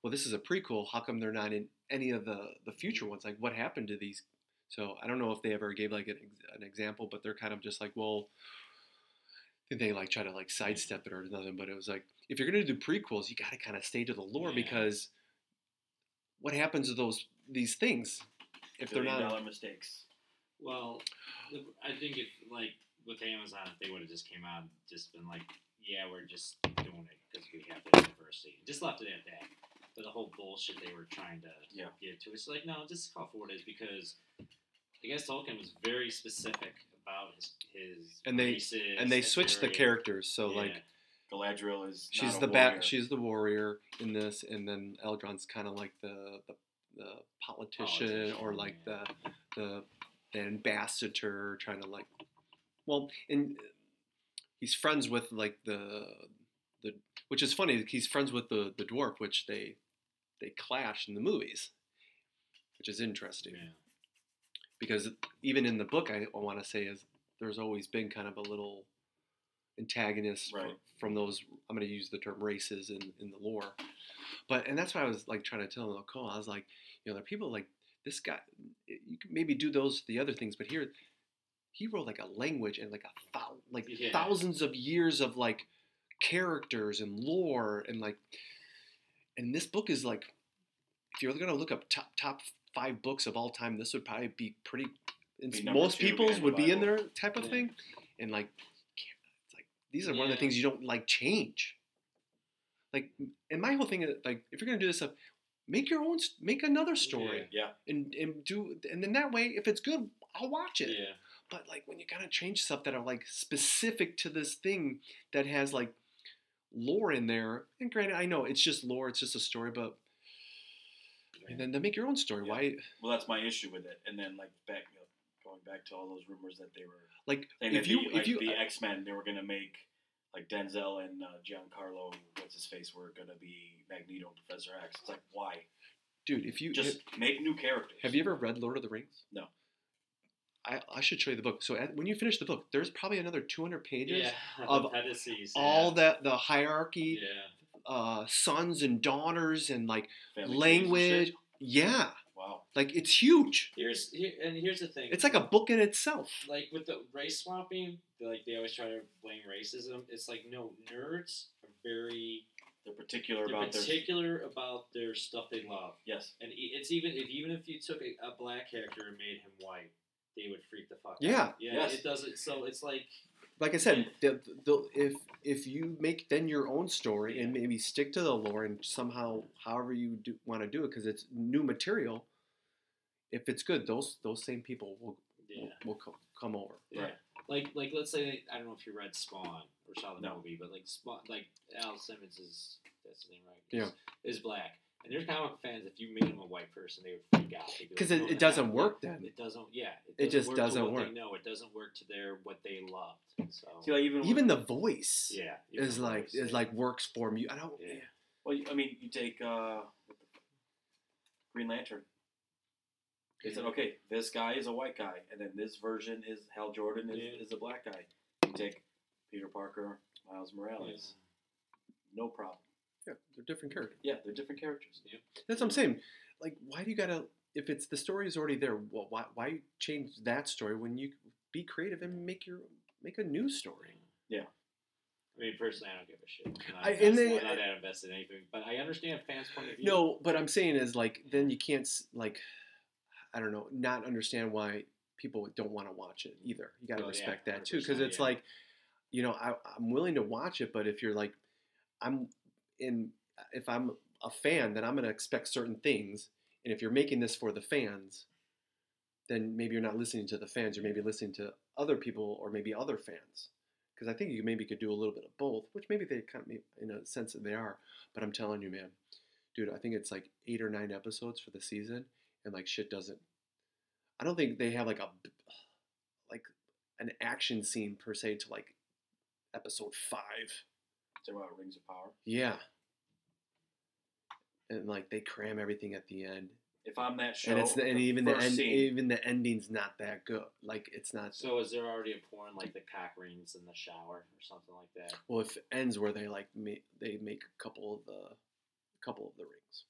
well, this is a prequel. How come they're not in any of the the future ones? Like, what happened to these? So I don't know if they ever gave like an, an example, but they're kind of just like, well, I think they like try to like sidestep it or nothing. But it was like, if you're gonna do prequels, you got to kind of stay to the lore Yeah. because what happens to those these things if they're Billion not? dollar mistakes. Well, I think if like with Amazon, if they would have just came out and just been like, yeah, we're just doing it because we have the diversity, just left it at that. But the whole bullshit they were trying to Yeah. get to, it's like no, just call for what it is because I guess Tolkien was very specific about his his And they- races and they switched the characters. So yeah. like Galadriel is she's the bat, she's the warrior in this, and then Elrond's kind of like the, the the politician, Politician, or like yeah. the the the ambassador trying to like well and he's friends with like the the which is funny he's friends with the the dwarf which they they clash in the movies which is interesting Yeah. because even in the book i, I want to say is there's always been kind of a little antagonist fr- Right. from those i'm going to use the term races in, in the lore but and that's why i was like trying to tell him Cole, i was like you know there are people like this guy you can maybe do those the other things but here he wrote like a language and like a thou- like Yeah. thousands of years of like characters and lore and like and this book is like if you're gonna look up top top five books of all time this would probably be pretty Be most people's would be in there type of Yeah. thing and like these are one of the things you don't like change like and my whole thing is like if you're gonna do this stuff make your own make another story Yeah. and and do and then that way if it's good i'll watch it Yeah. but like when you gotta change stuff that are like specific to this thing that has like lore in there and granted i know it's just lore it's just a story but and then, then make your own story Yeah. why Well, that's my issue with it. And then like back, going back to all those rumors that they were like saying if you the, if like, you the X Men they were gonna make like Denzel and uh, Giancarlo, what's his face, were gonna be Magneto and Professor X. It's like why? dude if you Just make new characters. have you ever read lord of the rings No. I, I should show you the book. So at, when you finish the book, there's probably another 200 pages Yeah. [LAUGHS] of appendices, all yeah. that the hierarchy, Yeah. uh, sons and daughters, and like Family language. Yeah, Wow. Like it's huge. Here's here and here's the thing. It's like a book in itself. like with the race swapping, like they always try to blame racism. It's like no, nerds are very They're particular they're about their particular about their stuff they love, yes. and e- it's even if even if you took a, a black character and made him white, they would freak the fuck Yeah. out. Yeah, Yes. it doesn't. So it's like Like I said, the, the, if if you make then your own story and maybe stick to the lore and somehow however you do, want to do it because it's new material. If it's good, those those same people will yeah, will, will co- come over. yeah. Right. Like like let's say I don't know if you read Spawn or saw the No. movie, but like Spawn, like Al Simmons is that's his name right? Yeah. Is, is black. And there's comic fans. If you made them a white person, they would freak out. They'd be 'Cause like, it- it doesn't not- work then. It doesn't. Yeah. It just work doesn't to work. They know it doesn't work to their what they loved. So See, like even Even with- the voice yeah, is like voice, is yeah. like works for me. I don't. Yeah. Well, I mean, you take uh, what the fuck? Green Lantern. They said, okay, this guy is a white guy, and then this version is Hal Jordan is, Yeah. is a black guy. You take Peter Parker, Miles Morales, no problem. Yeah, they're different characters. Yeah, they're different characters. Yeah. That's what I'm saying. Like, why do you gotta? If it's the story is already there, well, why why change that story when you be creative and make your make a new story? Yeah. I mean, personally, I don't give a shit. I'm not, I- and invested- they- I'm not that invested in anything, but I understand fans' point of view. No, but I'm saying is like then you can't like I don't know not understand why people don't want to watch it either. You got to Oh, yeah, respect that too because it's yeah. like you know I, I'm willing to watch it, but if you're like I'm in if I'm a fan, then I'm going to expect certain things, and if you're making this for the fans, then maybe you're not listening to the fans. You're maybe listening to other people or maybe other fans. Because I think you maybe could do a little bit of both, which maybe they kind of, in a sense, that they are. But I'm telling you, man, dude, I think it's like eight or nine episodes for the season, and like shit doesn't. I don't think they have like a like an action scene per se to like episode five. Talk about Rings of Power. Yeah. And like they cram everything at the end, If I'm that show, and it's the, and the even the first end, scene, even the ending's not that good. Like it's not. So is there already a porn like the cock rings in the shower or something like that? well, if it ends where they like make they make a couple of the, couple of the rings.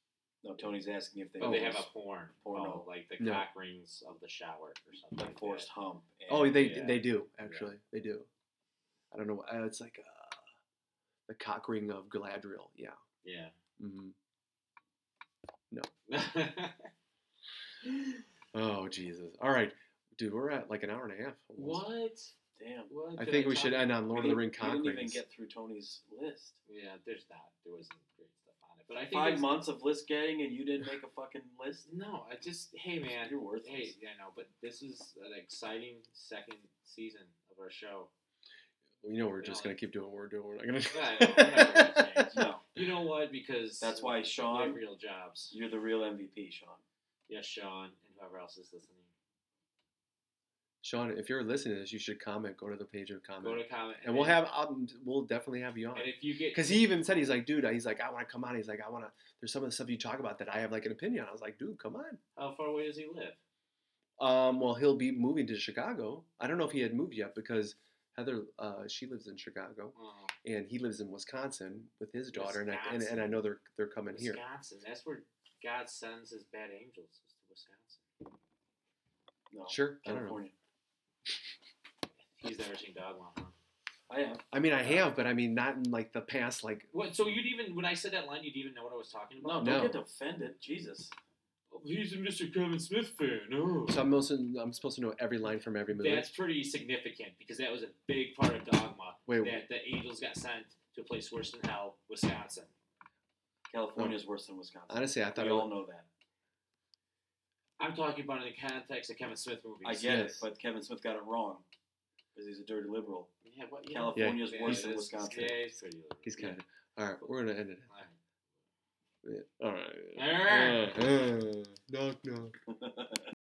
No, Tony's asking if they, Oh, they have a porn. Porno. Oh, like the No. cock rings of the shower or something. the like forced that. hump. and- Oh, they yeah. they do actually. They do. I don't know. Uh, it's like uh, the cock ring of Galadriel. Yeah. Yeah. hmm No. [LAUGHS] Oh Jesus! All right, dude, we're at like an hour and a half. almost. what? Damn. What? I did think we talk should end on Lord of the we Ring didn't, we cock didn't even rings. get through Tony's list. Yeah, there's that. There wasn't great stuff on it, but I think Five it's- months of list getting, and you didn't make a fucking list. No, I just hey man, You're worth. Hey, yeah, no, but this is an exciting second season of our show. You know, we're You just know, gonna keep doing what we're doing. We're not gonna. Yeah, I [LAUGHS] know, we're not gonna change. No, You know what? Because That's why Sean- real jobs. you're the real MVP, Sean. Yes, Sean, and whoever else is listening. Sean, if you're listening to this, you should comment. Go to the page of Go to comment, and we'll have um, we'll definitely have you on. And if you get, Because he even said he's like, dude, he's like, I want to come on. He's like, I want to. There's some of the stuff you talk about that I have like an opinion. on. I was like, dude, come on. how far away does he live? Um, well, he'll be moving to Chicago. I don't know if he had moved yet because Heather, uh, she lives in Chicago, Oh, and he lives in Wisconsin with his daughter, and I, and, and I know they're they're coming here. Wisconsin. That's where God sends His bad angels. Is to Wisconsin. No, Sure, I don't know. California. He's never seen Dogma. Huh? I am. I mean, I have, but I mean, not in like the past. Like, What? So you'd even when I said that line, you'd even know what I was talking about. No, about? don't No. get offended. Jesus. Oh, He's a Mr. Kevin Smith fan. Oh. so I'm also I'm supposed to know every line from every movie. That's pretty significant because that was a big part of Dogma. Wait, that the angels got sent to a place worse than hell, Wisconsin. California is oh. worse than Wisconsin. honestly, I thought we it all was, know that. I'm talking about in the context of Kevin Smith movies. I get it, but Kevin Smith got it wrong because he's a dirty liberal. Yeah, what, you California's know, worse yeah, than Wisconsin. Yeah, it's pretty. he's kind of. All right, we're gonna end it. Alright. Yeah. All right. Alright. Uh, uh, knock knock. [LAUGHS]